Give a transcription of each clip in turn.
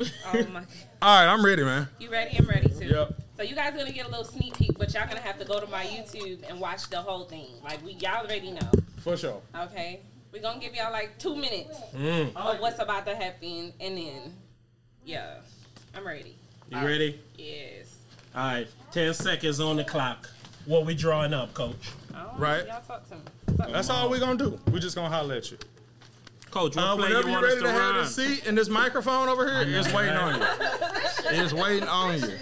Oh my. All right, I'm ready, man. You ready? I'm ready too. Yep. So you guys gonna get a little sneak peek, but y'all gonna have to go to my YouTube and watch the whole thing. Like we y'all already know. For sure. Okay. We're gonna give y'all like two minutes Mm. of what's about to happen and then yeah. I'm ready. You ready? Yes. All right, ten seconds on the clock. What we drawing up, Coach? Oh, Right. Y'all talk to me. Talk That's all we gonna do. We just gonna holler at you. Coach, what Uh, play whenever you you're ready to to have run? this seat and this microphone over here, it's waiting on you. It's waiting on you.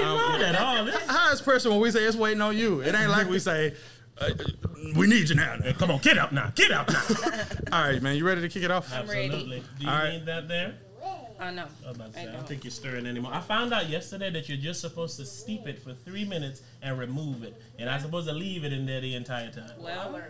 Not at all. This- How is pressure when we say it's waiting on you? It ain't like we say, uh, we need you now. Come on, get up now. Get up now. All right, man, you ready to kick it off? I'm ready. Absolutely. Do you All right. need that there? Oh no. I, was about to I say, I don't don't. think you're stirring anymore. I found out yesterday that you're just supposed to steep it for three minutes and remove it, and I'm supposed to leave it in there the entire time. Well,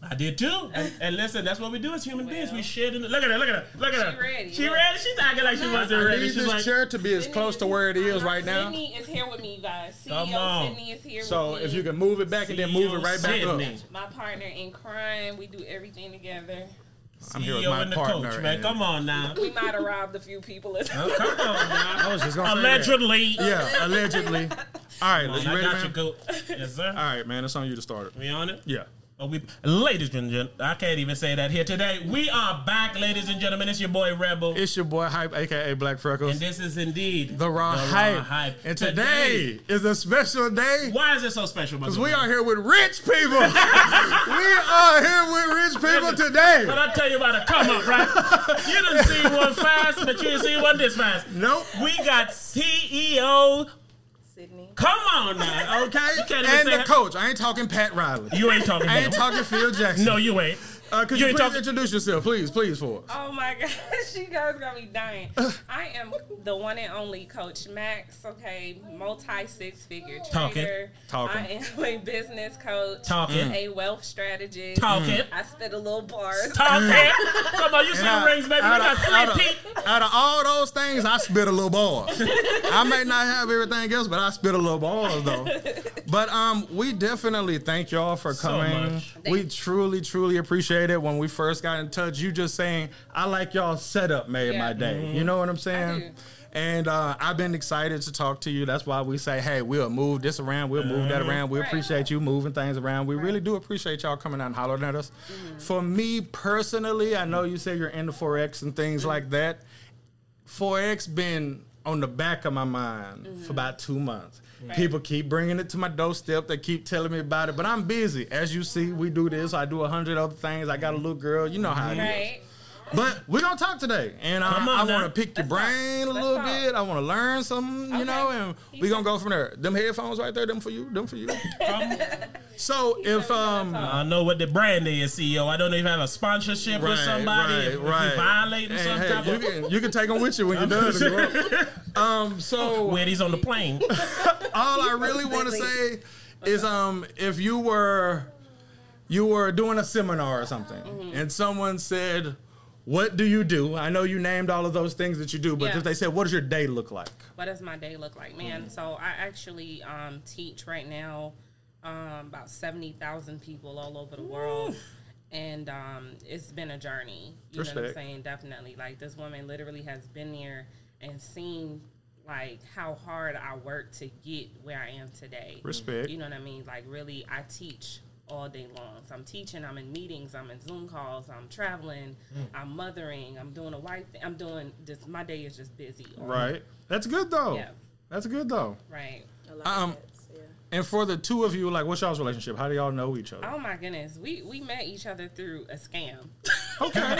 I did too. And, and listen, that's what we do as human beings. We share in the, Look at her. Look at her. Look at her. She ready. She ready. She's acting like she wasn't I ready. need She's this like, chair to be as close to where it is right now. Sydne is here with me, you guys. Come CEO on. Sydne is here So with me. if you can move it back and then move it right back up. My partner in crime, we do everything together. I'm here with CEO my and the partner, coach, man. and- Come on now. We might have robbed a few people. as Oh, come on now. I was just gonna say. Allegedly. Yeah, allegedly. All right, Come on, you ready, man? Yes, sir. All right, man, it's on you to start it. We on it? Yeah. Oh, we, ladies and gentlemen, I can't even say that here today. We are back, ladies and gentlemen. It's your boy Rebel, It's your boy Hype, aka Black Freckles. and this is indeed the raw, hype. And today, is a special day why is it so special? because we are here with rich people. we are here with rich people today. But I tell you about a come up, right? you didn't see one fast, but you didn't see one this fast. Nope. We got CEO. Come on now. Okay. can't And the coach. I ain't talking Pat Riley. You ain't talking I ain't talking Phil Jackson. No, you ain't. Uh, could you you, please talking- introduce yourself, please, please, for us? Oh my gosh, you guys got me dying. I am the one and only Coach Max, okay, multi six figure Talking. trader. Talking. I am a business coach, Talking. a wealth strategist. Talking. I spit a little bars. Talking. Come on, you see the rings, baby. We out got of- out three of- Out of all those things, I spit a little bars. I may not have everything else, but I spit a little bars though. But um, we definitely thank y'all for So coming. much. we truly, truly appreciate it. When we first got in touch, you just saying, "I like y'all setup made Yeah. my day." Mm-hmm. You know what I'm saying? And uh, I've been excited to talk to you. That's why we say, "Hey, we'll move this around. We'll move that around. We Right. appreciate you moving things around. We really do appreciate y'all coming out and hollering at us." For me personally, I know you say you're into forex and things like that. Forex been on the back of my mind for about two months. People keep bringing it to my doorstep. They keep telling me about it, but I'm busy. As you see, we do this. I do a hundred other things. I got a little girl. You know how it is. Right. But we're gonna talk today, and Come on I want to pick your Let's talk. brain a little bit. I want to learn something, you Okay. know, and we're gonna go from there. Them headphones right there, them for you, them for you. so if um, I know what the brand is, CEO. I don't know if you have a sponsorship with somebody. if, if you violating Hey, some hey, type you of. can you can take them with you when you're done. If. Um, so When he's on the plane. all I really want to say is um if you were you were doing a seminar or something Mm-hmm. and someone said what do you do i know you named all of those things that you do but Yeah. if they said what does your day look like What does my day look like, man? So I actually um, teach right now um, about seventy thousand people all over the world, and um, it's been a journey. You know what I'm Respect. saying? Definitely. Like this woman literally has been there and seen like how hard I work to get where I am today. Respect. You know what I mean? Like really, I teach all day long. So I'm teaching. I'm in meetings. I'm in Zoom calls. I'm traveling. I'm mothering. I'm doing a wife. Thing. I'm doing this. My day is just busy. right that's good though Yeah. that's good though Right. A lot Um, of yeah. and for the two of you like what's y'all's relationship how do y'all know each other Oh my goodness, we we met each other through a scam. okay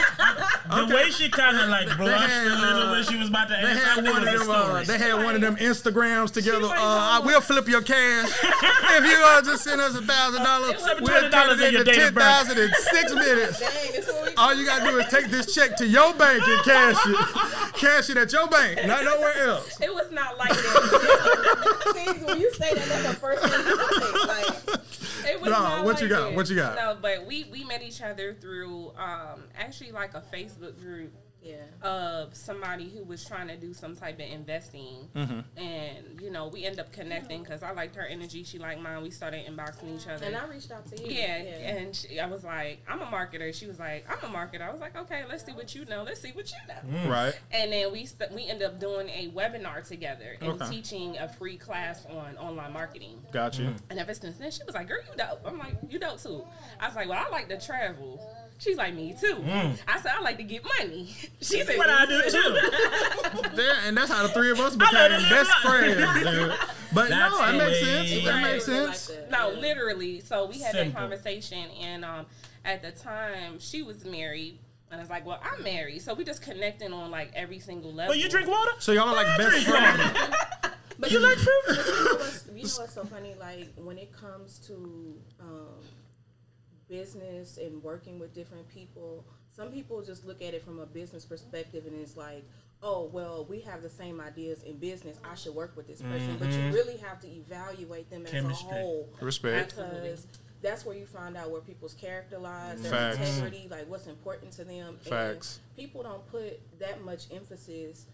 The way she kind of like blushed had, a little uh, when she was about to They answer, had knew one of them. Uh, they had one of them Instagrams together. like, Uh, I will flip your cash if you uh, just send us a thousand dollars. We'll turn it into date ten of birth. thousand in six minutes. Dang, that's what we All you gotta do is take this check to your bank and cash it. Cash it at your bank, not nowhere else. It was not like that. see. When you say that, that's the first thing you think. Like, It was No, what like you got? What you got? No, but we we met each other through um actually like a Facebook group Yeah. of somebody who was trying to do some type of investing, mm-hmm. and you know we end up connecting because I liked her energy, she liked mine. We started inboxing each other. And I reached out to you. yeah, and she, I was like, I'm a marketer. She was like, I'm a marketer. I was like, okay, let's see what you know. Let's see what you know. Mm. Right. And then we st- we end up doing a webinar together and Okay. teaching a free class on online marketing. Got you. And ever since then, she was like, "Girl, you dope." I'm like, "You dope too." I was like, "Well, I like to travel." She's like, "Me too." I said, "I like to get money." She said, What I do too." too. There, and that's how the three of us became best friends, dude. But That's no, that makes way. sense. That makes Really like sense. that. No, literally. So we had that conversation, and um, at the time, she was married, and I was like, "Well, I'm married," so we just connecting on like every single level. Well, you drink water? So y'all are like I best drink friends. water. But You like fruit? you know what's, you know what's so funny? Like when it comes to um, business and working with different people, some people just look at it from a business perspective and it's like, oh well, we have the same ideas in business. I should work with this person, but you mm-hmm. really have to evaluate them as a whole. Respect. because that's where you find out where people's character lies, their Facts. integrity, like what's important to them. Facts. And people don't put that much emphasis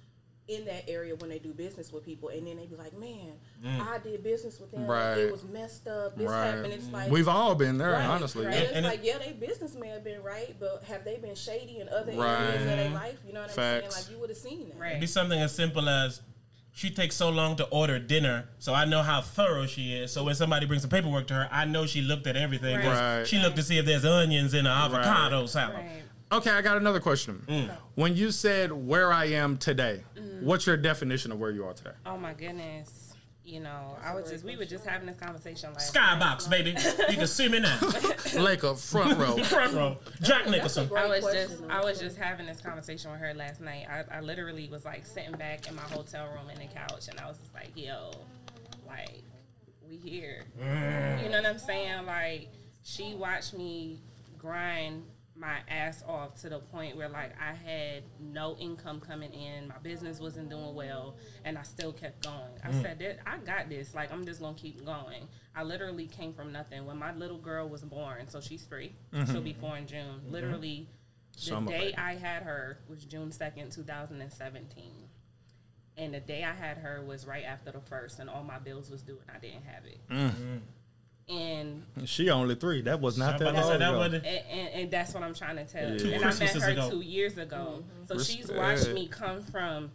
in that area when they do business with people, and then they be like, "Man, mm. I did business with them. Right. It was messed up. This Right. happened." It's like We've all been there, Right, honestly. right. Yeah. And it's And it- like, yeah, they business may have been right, but have they been shady in other Right. areas of their life? You know what I'm saying? Like you would have seen that. Right. It'd Be something as simple as she takes so long to order dinner, so I know how thorough she is. So when somebody brings some paperwork to her, I know she looked at everything. Right. She looked to see if there's onions in an avocado salad. Right. Okay, I got another question. Mm. When you said where I am today, what's your definition of where you are today? Oh my goodness. You know, I was just we were just having this conversation last Skybox, baby. You can see me now. like a front row. Front row. Jack Nicholson. I was just I was just having this conversation with her last night. I, I literally was like sitting back in my hotel room in the couch and I was just like, yo, like, we here. You know what I'm saying? Like, she watched me grind my ass off to the point where like I had no income coming in, my business wasn't doing well, and I still kept going. I mm. said that I got this. Like I'm just gonna keep going. I literally came from nothing. When my little girl was born, so she's 3 she She'll mm-hmm. be four in June. Mm-hmm. Literally, the Summer day baby. I had her was June second, two thousand and seventeen. And the day I had her was right after the first, and all my bills was due, and I didn't have it. Mm. Mm. And She only three. That was not that about to say long ago. wasn't- and, and, and that's what I'm trying to tell you. Two And I met her ago. two years ago. So she's watched me come from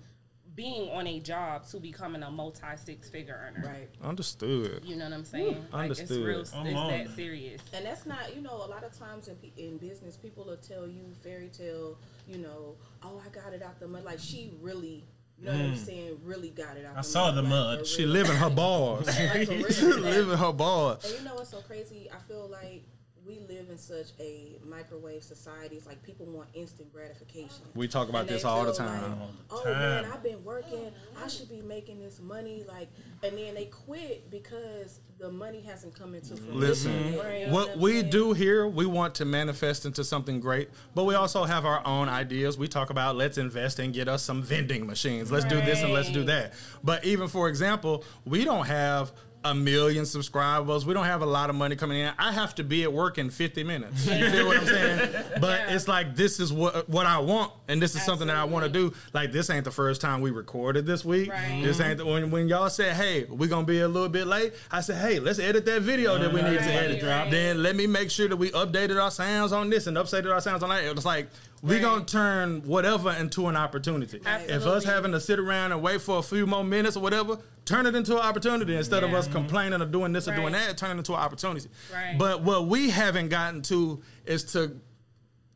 being on a job to becoming a multi six figure earner. Right. Understood. You know what I'm saying? Like Understood. it's real. It's on that serious. And that's not, you know, a lot of times in, in business, people will tell you fairy tale, you know, oh, I got it out the mud. Like she really, know what I'm saying, really got it. Mm. I saw the Like, mud. She living her bars. Like, living her bars. And you know what's so crazy? I feel like we live in such a microwave society. It's like people want instant gratification. We talk about And this all the time. like, oh the man. I've been working. I should be making this money. Like, and then they quit because the money hasn't come into fruition. Listen, yet, you what we saying? do here, we want to manifest into something great, but we also have our own ideas. We talk about let's invest and get us some vending machines. Let's do this and let's do that. But even for example, we don't have a million subscribers. We don't have a lot of money coming in. I have to be at work in 50 minutes. You feel what I'm saying? But Yeah. it's like this is what what I want, and this is something that I want to do. Like this ain't the first time we recorded this week. Right. This ain't the, when when y'all said, "Hey, we're gonna be a little bit late." I said, "Hey, let's edit that video that we need to Right, edit." right. Then let me make sure that we updated our sounds on this and updated our sounds on that. It's like we Right. gonna turn whatever into an opportunity. If us having to sit around and wait for a few more minutes or whatever, turn it into an opportunity instead of us complaining or doing this or doing that. Turn it into an opportunity. Right. But what we haven't gotten to is to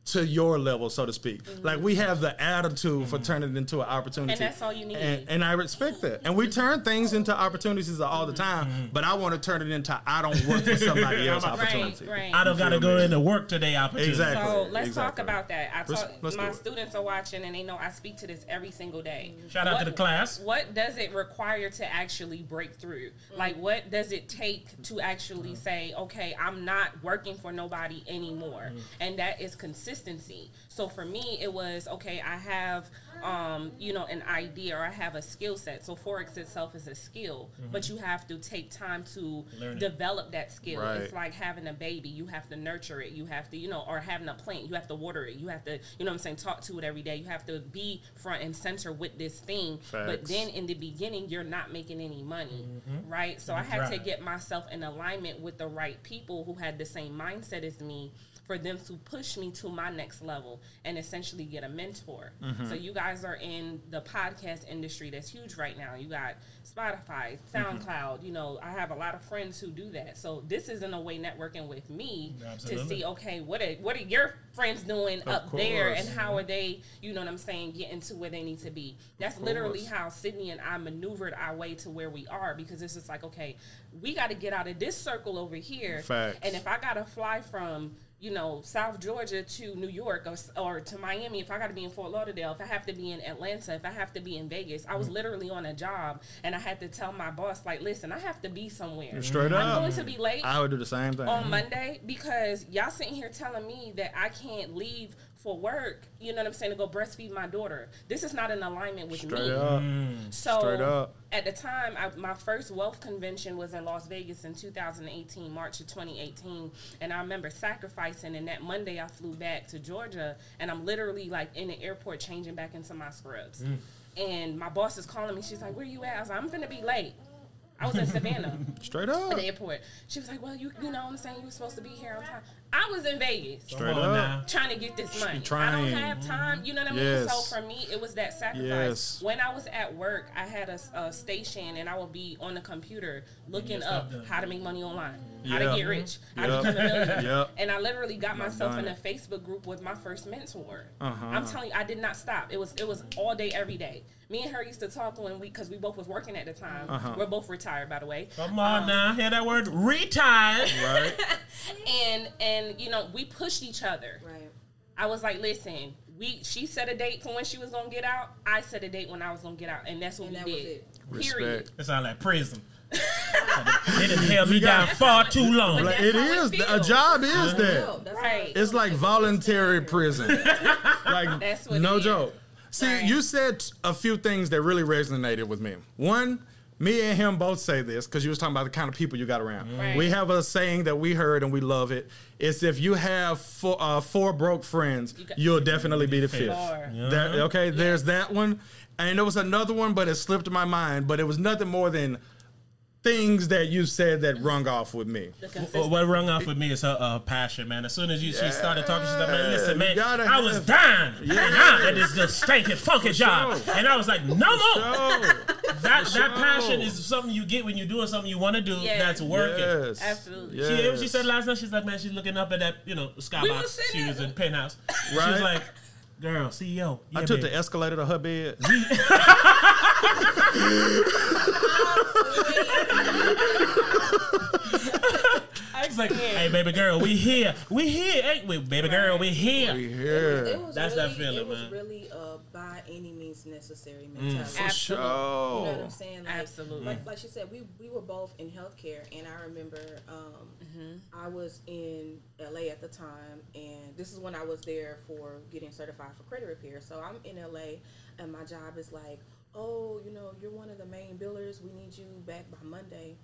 to your level, so to speak. Mm-hmm. Like we have the attitude for mm-hmm. turning it into an opportunity, And that's all you need. And, and I respect that. And we turn things into opportunities all the mm-hmm. time. But I want to turn it into I don't work for somebody else opportunity. right. I don't got to go me? into work today. Opportunity. Exactly. So let's Exactly. talk about that. I Let's- talk, let's my students are watching and they know I speak to this every single day. Shout out to the class. What does it require to actually break through? Like, what does it take to actually say, okay, I'm not working for nobody anymore? And that is consistency. So for me, it was okay. I have, um, you know, an idea or I have a skill set. So forex itself is a skill, but you have to take time to Mm-hmm. It. develop that skill. Right. It's like having a baby. You have to nurture it. You have to, you know, or having a plant. You have to water it. You have to, you know, what I'm saying, talk to it every day. You have to be front and center with this thing. But then in the beginning, you're not making any money, Mm-hmm. right? So I had to get myself in alignment with the right people who had the same mindset as me for them to push me to my next level and essentially get a mentor. Mm-hmm. So you guys are in the podcast industry that's huge right now. You got Spotify, Mm-hmm. SoundCloud, you know, I have a lot of friends who do that. So this is in a way networking with me to see okay, what are what are your friends doing up there and how are they, you know what I'm saying, getting to where they need to be. That's literally how Sydne and I maneuvered our way to where we are because it's just like, okay, we got to get out of this circle over here. Facts. And if I got to fly from, you know, South Georgia to New York or, or to Miami, if I got to be in Fort Lauderdale, if I have to be in Atlanta, if I have to be in Vegas, I was mm. literally on a job and I had to tell my boss, like, listen, I have to be somewhere. Straight I'm up. going to be late I would do the same thing. on mm-hmm. Monday because y'all sitting here telling me that I can't leave for work, you know what I'm saying, to go breastfeed my daughter. This is not in alignment with Straight me. up. Mm. So Straight up. at the time, I, my first wealth convention was in Las Vegas in 2018, March of 2018, and I remember sacrificing. And that Monday, I flew back to Georgia, and I'm literally like in the airport changing back into my scrubs. Mm. And my boss is calling me. She's like, "Where you at?" I was like, "I'm finna be late." I was in Savannah Straight up. at the airport. She was like, "Well, you you know what I'm saying you were supposed to be here on time." I was in Vegas Straight up. now. trying to get this money. I don't have time. You know what I mean? Yes. So for me, it was that sacrifice. Yes. When I was at work, I had a, a station and I would be on the computer looking up done. how to make money online, how to get rich, how to become a millionaire. Yep. And I literally got myself in a. Facebook group with my first mentor. Uh-huh. I'm telling you, I did not stop. It was it was all day, every day. Me and her used to talk when we because we both was working at the time. Uh-huh. We're both retired, by the way. Come on Um, now, hear that word? Retired. Right? And and you know we pushed each other. Right. I was like, listen, we she set a date for when she was gonna get out. I set a date when I was gonna get out, and that's what And we that was did. it. Period. Respect. It sound like prison. they done held me down far too long. Like, that's it it is. A job is No, that. Right. It's like voluntary prison. Like That's what no it is. joke. See, Right. you said a few things that really resonated with me. One, me and him both say this because you was talking about the kind of people you got around. Right. We have a saying that we heard and we love it. It's if you have four, uh, four broke friends, You got- you will definitely be the fifth. Four. That okay? There's that one, and there was another one, but it slipped my mind. But it was nothing more than things that you said that rung off with me. The What- What rung off with me is her uh, passion, man. As soon as you, she started talking, she said, "Man, listen, man, I was have- dying, and I'm at this good stinking funky job." sure. And I was like, "No more." Oh, That that sure. passion is something you get when you're doing something you want to do. Yeah. That's working. yes, Absolutely. Yes. She, she said last night, she's like, man, she's looking up at that, you know, We skybox. was She was there. in penthouse. She Right. was like, girl, CEO. Yeah, I took babe. the escalator to her bed. I It's like, hey, baby girl, we here. We here, ain't we? Baby girl, we here. We It here. was That's really, that feeling, It was man. really a by any means necessary mentality. For Absolutely. You know what. I'm saying? Like, Absolutely. Like, like she said, we, we were both in healthcare, and I remember um, Mm-hmm. I was in LA at the time, and this is when I was there for getting certified for credit repair. So I'm in LA, and my job is like, oh, you know, you're one of the main billers. We need you back by Monday.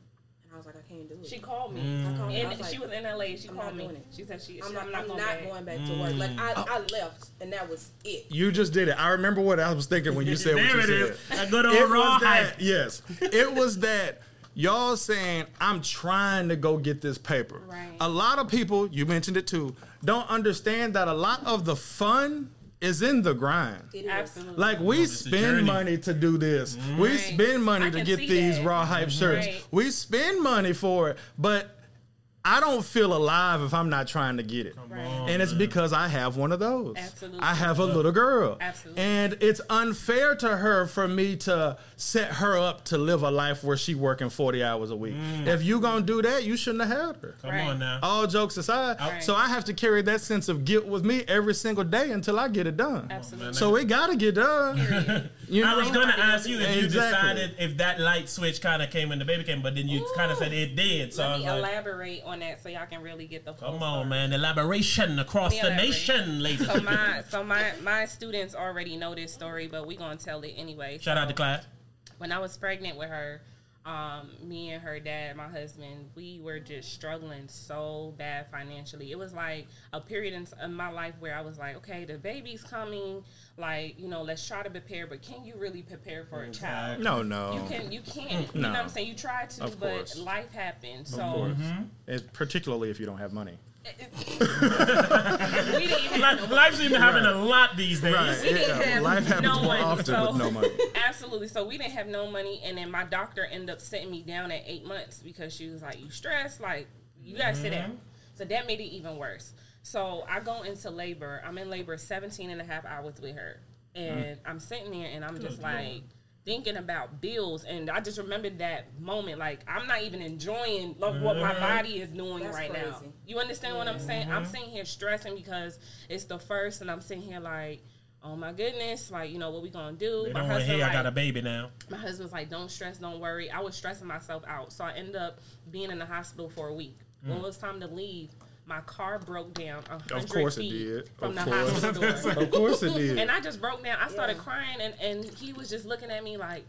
And I was like, I can't do it. She called me. Mm. I called her, I And was like, she was in LA. She I'm called me. doing. She said she, she I'm not, I'm not, going, not back. going back to work. Like mm. I, oh. I left, and that was it. You just did it. I remember what I was thinking when you said what you it said. is. A good old It raw was that. Yes, it was that. Y'all saying I'm trying to go get this paper. Right. A lot of people, you mentioned it too, don't understand that a lot of the fun is in the grind. It is. Absolutely. Like we it's spend money to do this. We spend money I to get these that. raw hype shirts. Right. We spend money for it, but I don't feel alive if I'm not trying to get it. Come Right. on, And it's man. because I have one of those. Absolutely. I have a little girl. Absolutely. And it's unfair to her for me to set her up to live a life where she working 40 hours a week. Mm. If you going to do that, you shouldn't have had her. Come Right. on now. All jokes aside, Right. so I have to carry that sense of guilt with me every single day until I get it done. Absolutely. So it got to get done. You know? I was gonna ask you if you decided if that light switch kind of came when the baby came, but then you kind of said it did. So I Let was me like, elaborate on that so y'all can really get the full come on, story. man, elaboration across Let the nation, ladies. So my so my my students already know this story, but we gonna tell it anyway. Shout out to class. When I was pregnant with her, um, me and her dad, my husband, we were just struggling so bad financially. It was like a period in, in my life where I was like, okay, the baby's coming. Like, you know, let's try to prepare, but can you really prepare for a child? No, no. You can, you can't. You know what I'm saying? You try to, Of but course. life happens. So Of course. It- particularly if you don't have money. We didn't have Li- Life seems to happen a lot these days. Right. didn't Yeah, have life happens no more money, often so- with no money. Absolutely. So we didn't have no money, and then my doctor ended up sitting me down at eight months because she was like, "You stressed? Like you gotta sit down." Mm-hmm. So that made it even worse. So I go into labor. I'm in labor 17 and a half hours with her, and mm. I'm sitting there, and I'm just like thinking about bills, and I just remembered that moment. Like I'm not even enjoying like, what my mm-hmm. body is doing That's right now. You understand what I'm saying? I'm mm-hmm. sitting here stressing because it's the first, and I'm sitting here like. Oh my goodness! Like you know what we gonna do? They My don't want to hear I like- got a baby now. my husband was like, "Don't stress, don't worry." I was stressing myself out, so I ended up being in the hospital for a week. When it mm. was time to leave, my car broke down. a. Of hundred course it feet did. From Of the course. hospital door. Of course it did. and I just broke down. I started Yeah. crying, and, and he was just looking at me like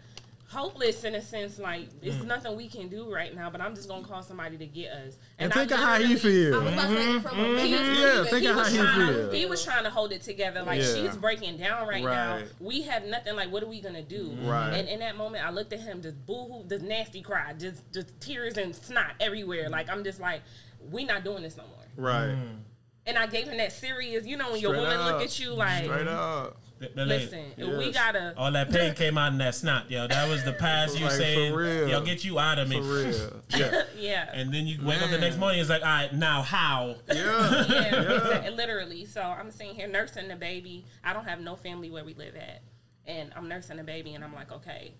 hopeless in a sense, like it's Mm. nothing we can do right now. But I'm just gonna call somebody to get us. and I think of how he literally- feels. I was about to say from a business Yeah, think of how he trying, feels. he was trying to hold it together. Like Yeah. she's breaking down right, now. Right. We have nothing. Like what are we gonna do? Right. And in that moment, I looked at him, just boohoo, just nasty cry, just just tears and snot everywhere. Like I'm just like, we not doing this no more. Right. Mm. And I gave him that serious, you know, when your woman up. look at you like, Straight up. The- the listen, if we gotta. All that pain came out in that snot, yo. That was the past you Like, for saying, real. yo, get you out of me. For real. Yeah. Yeah. And then you wake up the next morning, it's like, all right, now how? Yeah. yeah, exactly, literally. So I'm sitting here nursing the baby. I don't have no family where we live at, and I'm nursing the baby, and I'm like, okay,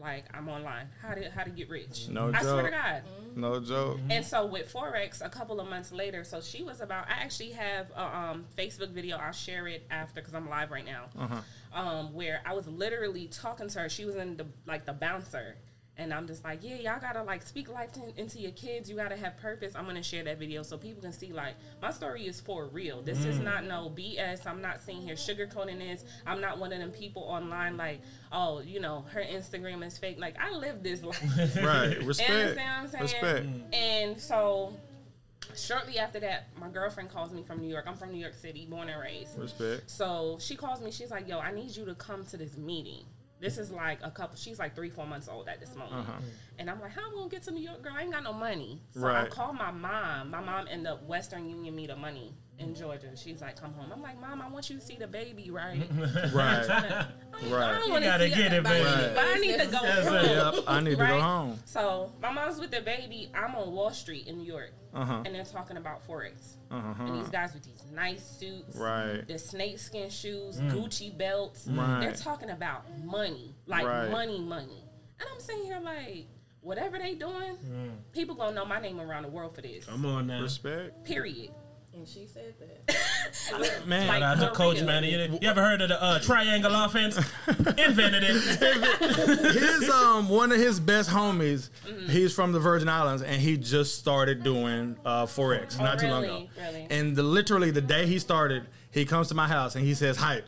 like I'm online. How to how to get rich? No I swear to joke. God. No joke. And so with Forex, a couple of months later, so she was about. I actually have a um, Facebook video. I'll share it after because I'm live right now. Um, where I was literally talking to her. She was in the like the bouncer, and I'm just like, yeah, y'all gotta like speak life to, into your kids. You gotta have purpose. I'm gonna share that video so people can see like my story is for real. This is mm. not no BS. I'm not sitting here sugarcoating this. I'm not one of them people online like, oh, you know, her Instagram is fake. Like I live this life. Right. You Respect. understand what I'm saying? Respect. And so shortly after that, my girlfriend calls me from New York. I'm from New York City, born and raised. Respect. So she calls me. She's like, "Yo, I need you to come to this meeting." This is like a couple. She's like three, four months old at this moment, Uh-huh. and I'm like, "How am I gonna get to New York, girl? I ain't got no money." So I call my mom. My mom ended up Western Union me the money in Georgia. She's like, "Come home." I'm like, "Mom, I want you to see the baby, right?" Right. I Right. don't want to gotta see get it, baby. but I need to go. Yes, home. Yep. I need to go Right? home. So my mom's with the baby. I'm on Wall Street in New York, Uh-huh. and they're talking about forex. Uh-huh. And these guys with these nice suits, Right. the snakeskin shoes, Gucci belts. Right. They're talking about money, like Right. money, money. And I'm sitting here like, whatever they doing, people gonna know my name around the world for this. Come on now. Respect. Period. And she said that. Man. Like, Shout out to for Coach, real. man. You, you ever heard of the uh, triangle offense? Invented it. his um one of his best homies, he's from the Virgin Islands, and he just started doing uh, forex Oh, not too long ago. Really? And the literally the day he started, he comes to my house and he says, "Hype,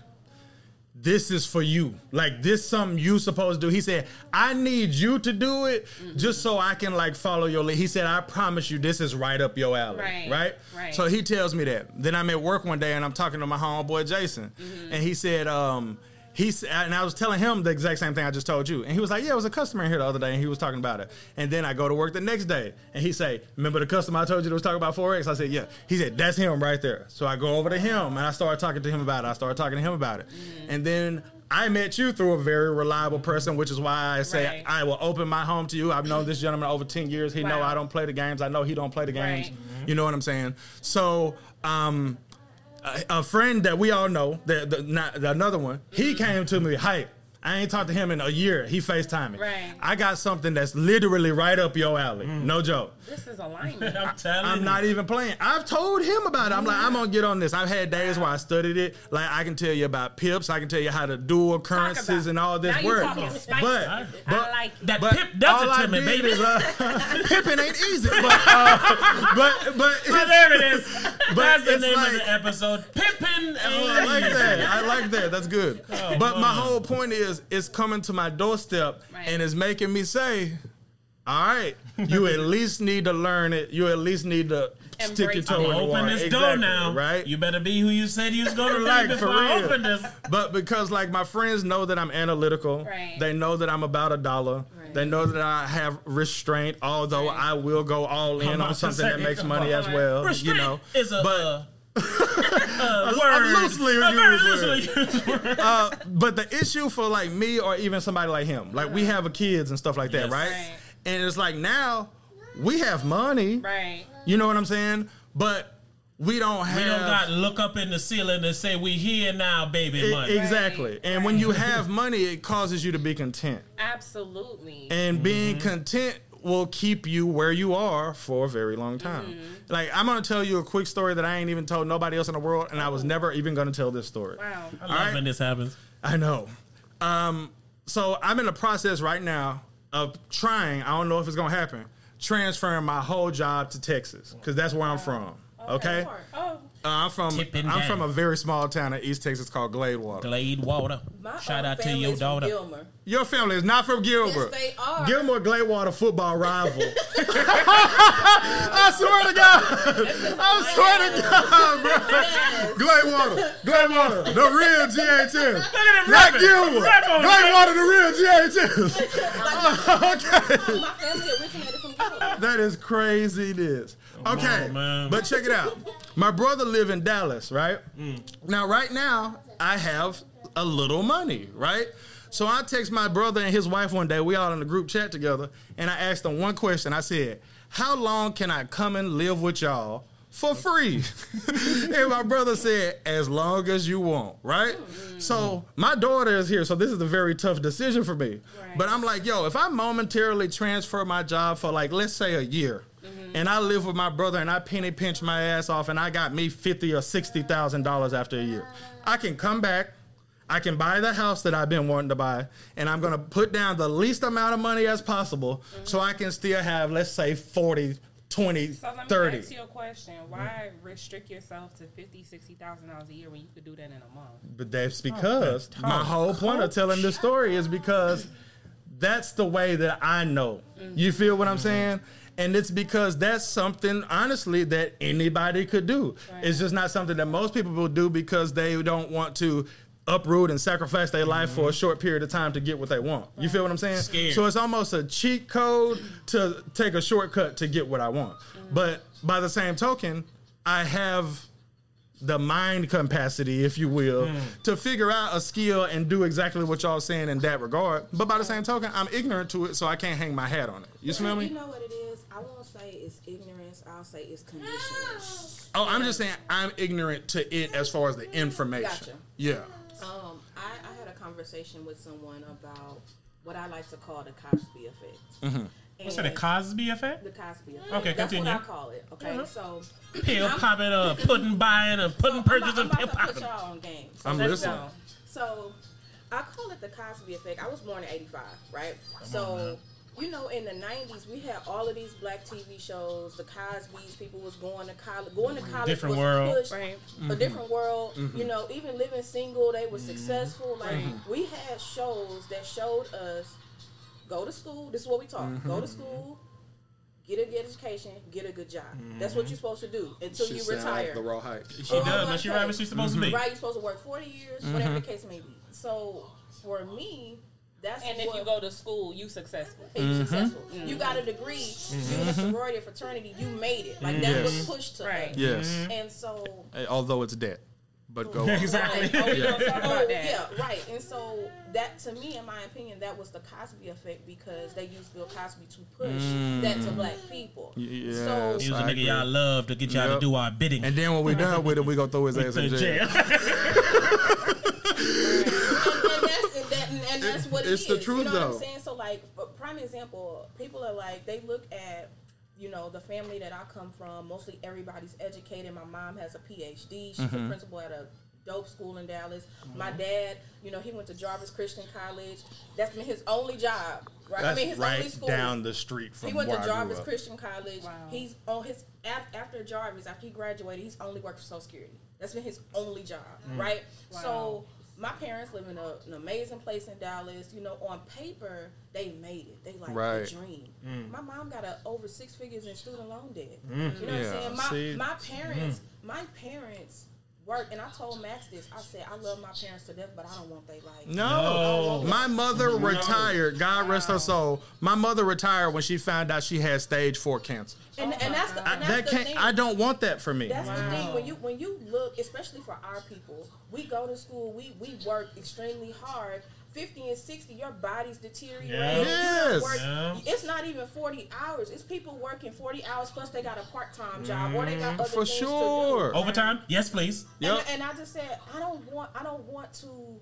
this is for you. Like this, something you supposed to do." He said, "I need you to do it Mm-hmm. just so I can like follow your lead." He said, "I promise you, this is right up your alley." Right, Right. right. So he tells me that. Then I'm at work one day and I'm talking to my homeboy Jason, Mm-hmm. and he said, um, he's and I was telling him the exact same thing I just told you, and he was like, "Yeah, it was a customer in here the other day, and he was talking about it." And then I go to work the next day, and he say, "Remember the customer I told you that was talking about forex?" I said, "Yeah." He said, "That's him right there." So I go over to him and I started talking to him about it. I started talking to him about it, Mm-hmm. and then. I met you through a very reliable person, which is why I say Right. I will open my home to you. I've known this gentleman over ten years. He know I don't play the games. I know he don't play the games. Right. You know what I'm saying? So, um, a, friend that we all know, the, the, not, the another one, he came to me, hype. I ain't talked to him in a year. He FaceTime me. Right. I got something that's literally right up your alley. No joke. This is alignment. I'm telling I'm you. not even playing. I've told him about it. I'm like, I'm gonna get on this. I've had days where I studied it. Like I can tell you about pips. I can tell you how to dual currencies and all this now work. spicy. But, I but like. That but pip does all it I to me, did baby. is, uh, pipping ain't easy. But uh, but but it's- there it is. That's the it's name of the episode. Pippin. Oh, I like that. I like that. That's good. Oh, but my whole point is, it's coming to my doorstep Right. and it's making me say, "All right, you at least need to learn it. You at least need to stick your Embrace toe it. in the Open water." this door now. right? You better be who you said you was going to be Like, before for I open this. But because like my friends know that I'm analytical, Right. they know that I'm about a dollar. Right. They know that I have restraint, although Right. I will go all in Come on on, something that makes money as well. Restraint you know, is a, but uh, a word. loosely a very loosely word. uh, but the issue for like me or even somebody like him, like we have a kids and stuff like that, Yes. right? Right. And it's like now we have money, right. you know what I'm saying? But we don't have We don't got look up in the ceiling and say we here now, baby money. exactly. And when you have money, it causes you to be content. Absolutely. And being content will keep you where you are for a very long time. Like I'm gonna tell you a quick story that I ain't even told nobody else in the world, and I was never even gonna tell this story. wow. I love Alright. when this happens. I know. Um, so I'm in the process right now of trying. I don't know if it's gonna happen. Transferring my whole job to Texas because that's where I'm from. Okay, Part. Oh, uh, I'm from. Tipping I'm down. from a very small town in East Texas called Gladewater. Glade water. My Shout out to your is from daughter. Gilmer. Your family is not from Gilbert. Yes, they are. Gilmer Gladewater football rival. I swear to God. I swear to God, bro. Gladewater. Gladewater. The real GA10. Look at him Not rapping. Gilmer. Rap Gladewater, the real GA10. okay. My family originated from Gilmer. That is craziness. Okay, on, but check it out. My brother live in Dallas, right? Mm. Now, right now, I have a little money, right? So I text my brother and his wife one day. We all in the group chat together, and I asked them one question. I said, "How long can I come and live with y'all for free?" and my brother said, "As long as you want." Right? Mm. So my daughter is here, so this is a very tough decision for me. Right. But I'm like, yo, if I momentarily transfer my job for like, let's say a year, Mm-hmm. and I live with my brother and I penny pinch my ass off and I got me fifty or sixty thousand dollars after a year, I can come back. I can buy the house that I've been wanting to buy, and I'm gonna put down the least amount of money as possible mm-hmm. so I can still have, let's say, 40, 20, so let me 30. ask you a question. Why restrict yourself to fifty, sixty thousand dollars a year when you could do that in a month? But that's oh, because talk. my whole point of telling this story is because that's the way that I know. Mm-hmm. You feel what I'm saying? And it's because that's something, honestly, that anybody could do. It's just not something that most people will do because they don't want to uproot and sacrifice their life for a mm-hmm. short period of time to get what they want. You feel what I'm saying? Scared. So it's almost a cheat code to take a shortcut to get what I want. Mm. But by the same token, I have the mind capacity, if you will, mm. to figure out a skill and do exactly what y'all saying in that regard. But by the same token, I'm ignorant to it, so I can't hang my hat on it. You smell You me? know what it is? I won't say it's ignorance. I'll say it's conditioning. Oh, I'm just saying I'm ignorant to it as far as the information. Gotcha. Yeah. Um, I, I had a conversation with someone about what I like to call the Cosby effect. Mm-hmm. What's that, a Cosby effect? The Cosby effect. Okay, That's continue. what I call it. Okay, Uh-huh. so Pill popping, uh, pudding buying, and pudding I'm about, I'm purchasing, about pill to put popping. y'all on game. So, I'm Let's listening. go. so I call it the Cosby effect. I was born in '85, right? so. You know, in the '90s, we had all of these black TV shows. The Cosby's, people was going to college. Going to college Different was world. pushed. Right. a mm-hmm. different world. Mm-hmm. You know, even living single, they were mm-hmm. successful. Like we had shows that showed us go to school. This is what we talk. Go to school, get a good education, get a good job. That's what you're supposed to do until She you retire. like the raw height. She does, but she right where she's supposed to be. Right, you're supposed to work 40 years, whatever the case may be. So for me, that's And if you go to school, you successful. and you mm-hmm. successful. You mm-hmm. got a degree, you in a mm-hmm. sorority or fraternity, you made it. Like that's Yes. what pushed to Right. us. Yes. And so Although it's debt. But go on. Exactly. Oh, we Oh, yeah, right. And so that, to me, in my opinion, that was the Cosby effect because they used Bill Cosby to push mm. that to black people. Y- yes. So, He was a nigga y'all love to get y'all Yep. to do our bidding. And then when we're done with him, we gonna throw his ass in jail. jail. and, and that's and, that, and and that's what it's it the truth, You know what. I'm saying? So, like, for prime example, people are like, they look at, you know, the family that I come from. Mostly everybody's educated. My mom has a PhD. She's Mm-hmm. a principal at a dope school in Dallas. My dad, you know, he went to Jarvis Christian College. That's been his only job, right? That's I mean, his only right school. down the street from He went where to Jarvis. Christian College. Wow. He's on his after Jarvis, after he graduated, he's only worked for Social Security. That's been his only job, right? Wow. So my parents live in a, an amazing place in Dallas. You know, on paper they made it. They like Right. the dream. Mm. My mom got a, over six figures in student loan debt. Mm. You know what I'm saying? My see? my parents, mm. my parents work, and I told Max this. I said I love my parents to death, but I don't want they life. No. No. My mother retired. God rest her soul. My mother retired when she found out she had stage four cancer. And, and oh that's the, I, and that's that the can't. thing. I don't want that for me. That's the thing when you when you look, especially for our people, we go to school, we we work extremely hard. Fifty and sixty, your body's deteriorating. Yeah. You don't Yes. work- Yeah. It's not even forty hours. It's people working forty hours plus they got a part time job or they got other Mm, for things sure. to do. Overtime? Yes, please. Yep. And, and I just said I don't want I don't want to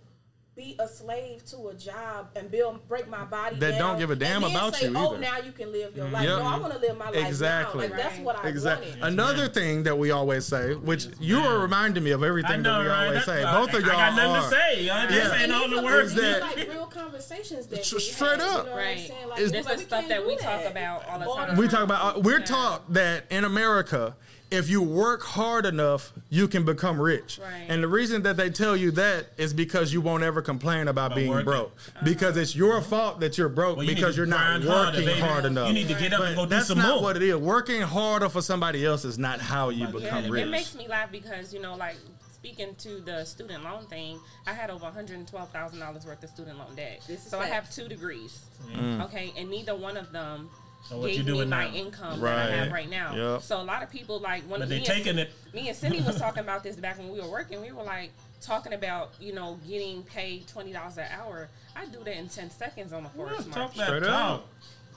be a slave to a job and build break my body That down don't give a and damn then about say, you Oh, now you can live your life. Yep. No, I want to live my life Exactly. now. Like that's what I Exactly. wanted. Another thing that we always say, which you are reminding me of everything I know, that we right? always That- say. I- Both of y'all I got nothing are. to say. I'm just Yeah. saying all the words. these that- like real conversations that Sh- straight have, up. You know what I'm Right. saying? Like, This is can't stuff that we talk about all the All time. We talk about. uh, We're taught that in America, if you work hard enough, you can become rich. Right. And the reason that they tell you that is because you won't ever complain about About being working. broke. Because it's your fault that you're broke Well, you because you're not grind harder, working hard enough. You need to get up and go do But do that's not what it is. Working harder for somebody else is not how you Yeah, become it, rich. it makes me laugh because you know, like speaking to the student loan thing, I had over one hundred and twelve thousand dollars worth of student loan debt. This is So I have two degrees. Mm. Okay, and neither one of them. So what gave you me doing my now? income that I have Right. right now. Yep. So a lot of people like when But me they and taking Ci- it. Me and Cindy was talking about this back when we were working. We were like talking about you know getting paid twenty dollars an hour. I do that in ten seconds on the forex Talk market. that Straight talk. up.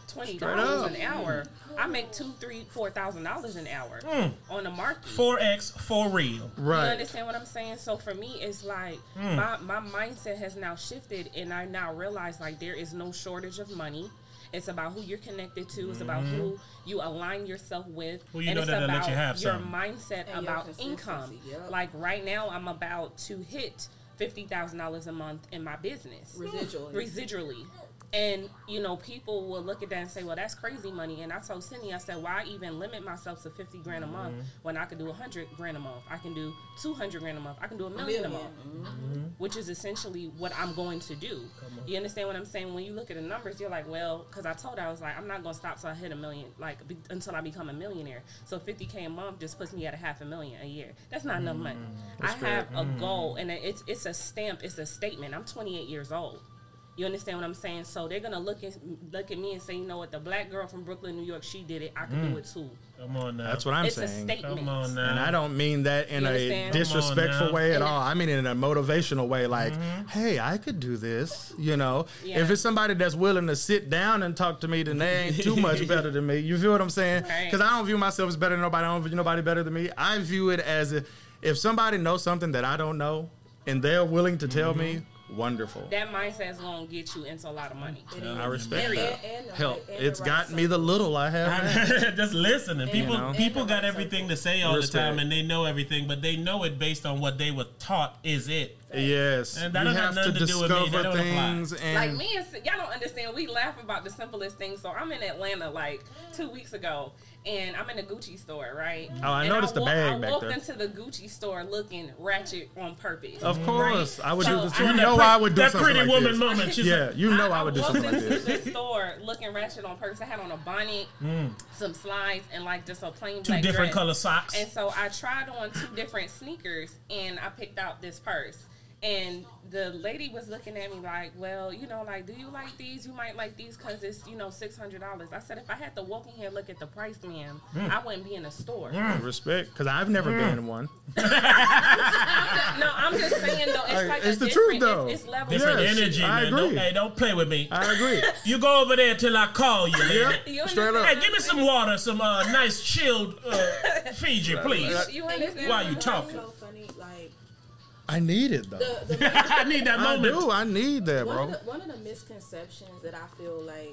Twenty dollars an hour. I make two, three, four thousand dollars an hour Mm. on the market. 4X for real. Right. You Right. understand what I'm saying? So for me, it's like Hmm. my, my mindset has now shifted, and I now realize like there is no shortage of money. It's about who you're connected to. It's about who you align yourself with. Mm-hmm. Who you and know it's that'll let about you have your some. mindset And about consistency, income. yep. Like right now, I'm about to hit fifty thousand dollars a month in my business Residually. residually. And you know, people will look at that and say, "Well, that's crazy money." And I told Cindy, I said, "Why even limit myself to fifty grand a month Mm-hmm. when I could do hundred grand a month? I can do two hundred grand a month. I can do a million a Million. month." Mm-hmm. Which is essentially what I'm going to do. You understand what I'm saying? When you look at the numbers, you're like, "Well," because I told her I was like, "I'm not going to stop till I hit a million, like be, until I become a millionaire." So 50k a month just puts me at a half a million a year. That's not enough money. I have a goal, and it's it's a stamp. It's a statement. I'm 28 years old. You understand what I'm saying? So they're gonna look at look at me and say, you know what, the black girl from Brooklyn, New York, she did it. I can do it too. Come on now. That's what I'm it's a statement. Come on now. And I don't mean that in a disrespectful Come on now. way at And all. I mean it in a motivational way, like, Mm-hmm. hey, I could do this. You know, Yeah. if it's somebody that's willing to sit down and talk to me, then they ain't too much better than me. You feel what I'm saying? Right. Because I don't view myself as better than nobody. I don't view nobody better than me. I view it as if, if somebody knows something that I don't know and they're willing to tell me, Mm-hmm. Wonderful. That mindset is gonna get you into a lot of money. It I respect And- that. and uh, the Help. right- and the It's right gotten me the little I have. just listening. People know? people got everything to say all Respect. the time and they know everything, but they know it based on what they were taught is it. yes. And that we don't have have to nothing to do with me. That discover don't apply. things and Like me and y'all don't understand. We laugh about the simplest things. So I'm in Atlanta like two weeks ago, and I'm in a Gucci store, right? Oh, I And noticed the wa- bag I back walked there. into the Gucci store looking ratchet on purpose. Of course, I would So do this. You know pre- I would do that pretty like woman this. moment. She's Yeah, you know I, would do walked something like into this. the store looking ratchet on purpose. I had on a bonnet, mm. some slides, and like just a plain two black different dress. color socks. And so I tried on two different sneakers and I picked out this purse. And the lady was looking at me like, well, you know, like, do you like these? You might like these because it's, you know, $600. I said, if I had to walk in here and look at the price, ma'am, I wouldn't be in a store. Respect, because I've never Mm. been in one. No, I'm just saying, though, it's like it's a the truth, though. It's, it's levels. different Yes, energy, I man. Don't, agree. hey, don't play with me. I agree. you go over there till I call you. lady. You Straight up. Hey, give me some water, some uh, nice chilled uh, Fiji, please. You understand? Why you talking? so funny. Like I need it though. the, the I need that moment. I do. I need that, one, bro. of the, one of the misconceptions that I feel like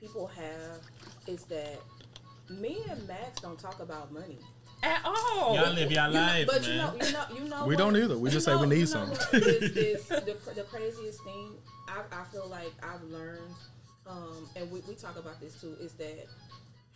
people have is that me and Max don't talk about money. At all. Y'all live y'all You know- life, but man. you know, you know, you know. We what- don't either. We you just say we need you some. what is, is the, the craziest thing I, I feel like I've learned, um, and we, we talk about this too, is that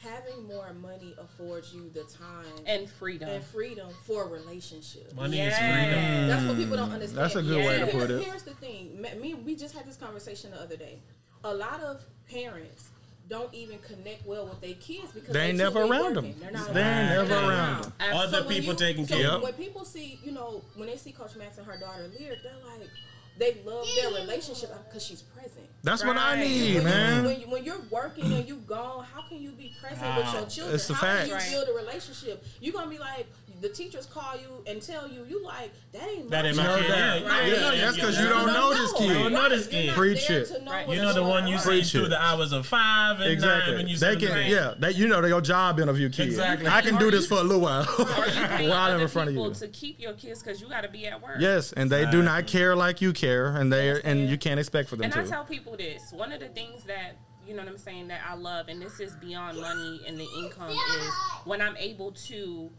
having more money affords you the time and freedom. and freedom for a relationship. Money Yes. is freedom. That's what people don't understand. That's a good way to Here's- put it. Here's the thing. Me- Me, we just had this conversation the other day. A lot of parents don't even connect well with their kids because They ain't never around working. them. They're not They ain't never They're not around them. Other when people you- taking so care. Yep. When people see, you know, when they see Coach Max and her daughter Lyric, they're like, they love their relationship uh, because she's present. That's what I need, When, man. You, when, you, when you're working and you gone, how can you be present with your children? It's a how fact. can you build a relationship? You're gonna be like, the teachers call you and tell you, you like, that ain't That ain't my kid. doubt. Yeah, Yeah, yeah, yeah, that's because yeah. you don't know this You kid. don't know this You're kid. Preach it. know Right. You know the one you see Preach through the hours of five and nine Exactly. when you They can, them. yeah. That you know they your job interview kid. Exactly. I can do this for a little while Or you pay while I'm in front of you. to keep your kids because you got to be at work. Yes, and they do not care like you care, and they and you can't expect for them And I tell people this: one of the things that you know what I'm saying that I love, and this is beyond money and the income, is when I'm able to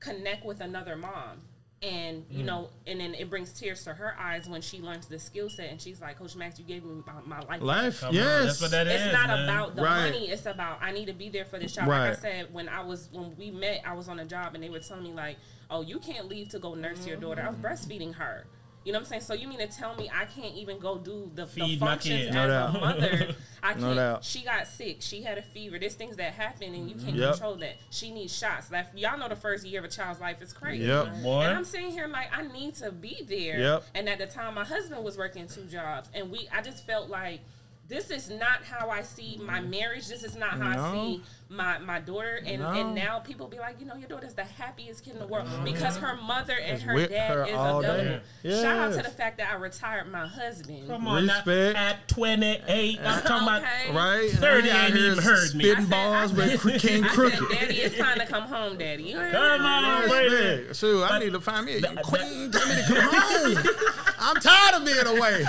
connect with another mom. And Mm. you know, and then it brings tears to her eyes when she learns the skill set, and she's like, "Coach Max, you gave me my, my life." Life, Come on, yes. that's what that is. it's not man. about the Right. money. It's about I need to be there for this child. Right. Like I said, when I was when we met, I was on a job and they were telling me like, "Oh, you can't leave to go nurse your daughter." I was breastfeeding her. You know what I'm saying? So you mean to tell me I can't even go do the, the functions kid. as No a mother? I can't. doubt. She got sick. She had a fever. There's things that happen and you can't Yep. control that. She needs shots. Like y'all know, the first year of a child's life is crazy. Yep. Boy. And I'm sitting here like I need to be there. Yep. And at the time, my husband was working two jobs, and we I just felt like this is not how I see my mm. marriage. This is not how I see my my daughter. And No. and now people be like, you know, your daughter's the happiest kid in the world because her mother and Just her dad her is all adult. day. Shout out to the fact that I retired my husband. Come on, now, Respect. at 28, I'm talking about. Right? 30 Out ain't even heard me. Spitting I balls with King I Crooked. said, Daddy, it's time to come home, Daddy. Come on, baby. Respect. Shoot, I need to find me a queen. Tell me to come home. I'm tired of being away.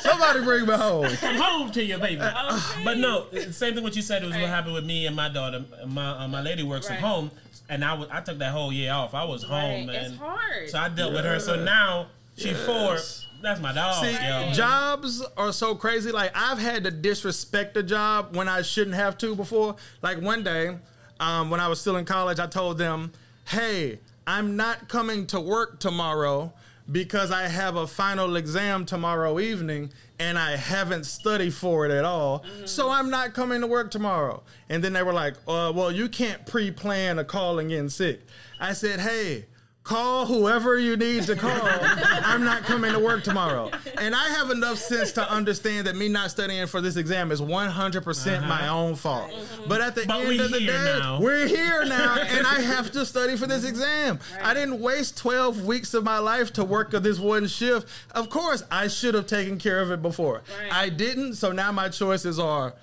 Somebody bring me home. Come home to your baby. Okay. But no, same thing what you said. It was Right. what happened with me and my daughter. My uh, my lady works Right. from home, and I was I took that whole year off. I was home, Right. It's hard. So I dealt with her. So now she's four. That's my dog. See, yo. jobs are so crazy. Like I've had to disrespect a job when I shouldn't have to before. Like one day, um, when I was still in college, I told them, "Hey, I'm not coming to work tomorrow because I have a final exam tomorrow evening." And I haven't studied for it at all, so I'm not coming to work tomorrow. And then they were like, uh, "Well, you can't pre-plan a calling in sick." I said, "Hey, call whoever you need to call. I'm not coming to work tomorrow. And I have enough sense to understand that me not studying for this exam is 100% my uh-huh. own fault. But at the But end of the day, now. we're here now, and I have to study for this exam. I didn't waste 12 weeks of my life to work at this one shift. Of course, I should have taken care of it before. Right. I didn't, so now my choices are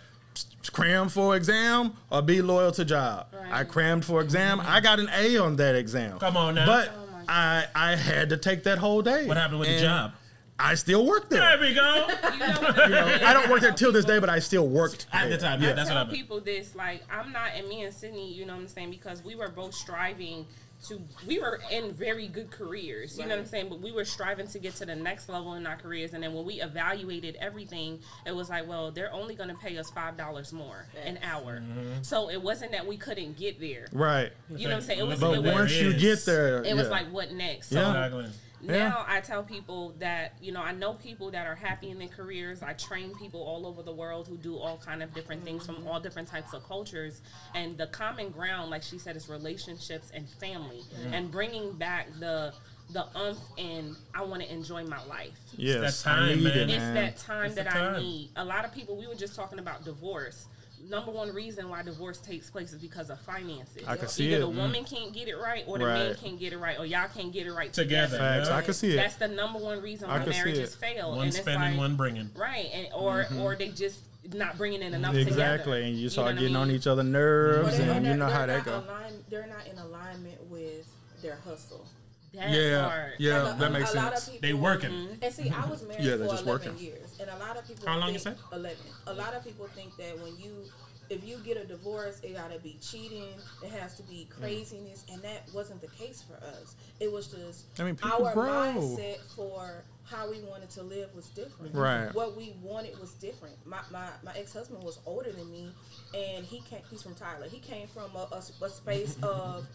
cram for exam or be loyal to job. Right. I crammed for exam. I got an A on that exam. Come on now. But Oh I I had to take that whole day. what happened with the job? I still work There there. we go. You know You know, I don't work there till this day, but I still worked At the time, yeah, I that's what tell happened. people this, like I'm not, and me and Sydne, you know what I'm saying, because we were both striving to, we were in very good careers, you know what I'm saying, but we were striving to get to the next level in our careers, and then when we evaluated everything, it was like, well, they're only going to pay us five dollars more an hour, Mm-hmm. so it wasn't that we couldn't get there, Right. you know what I'm saying? It was, But it was, once you get there, it was like, what next? So Yeah. Exactly. Yeah. now I tell people that you know I know people that are happy in their careers. I train people all over the world who do all kind of different things from all different types of cultures. And the common ground, like she said, is relationships and family, and bringing back the the umph in I want to enjoy my life. yes, that time, man. It's that time It's the that time. I need. A lot of people. We were just talking about divorce. Number one reason why divorce takes place is because of finances. I can see Either it. the woman can't get it right, or the Right. man can't get it right, or y'all can't get it right Together. Facts. I can see it. that's the number one reason why marriages fail. One and it's spending, like, one bringing. right, and or mm-hmm. or they just not bringing in enough together. Exactly, together. and you start what I getting on mean? each other's nerves, they're and you know how that goes. align- they're not in alignment with their hustle. That Yeah, part. yeah, Like, a- that a- makes a lot of sense. people- They working. And see, I was married Yeah, for they're just 11 working. years, and a lot of people. How long you think, said? 11. A lot of people think that when you, if you get a divorce, it gotta be cheating. It has to be Mm. craziness, and that wasn't the case for us. It was just I mean, our grow. mindset for how we wanted to live was different. Right. What we wanted was different. My my, my ex husband was older than me, and he came. He's from Tyler. He came from a, a, a space of.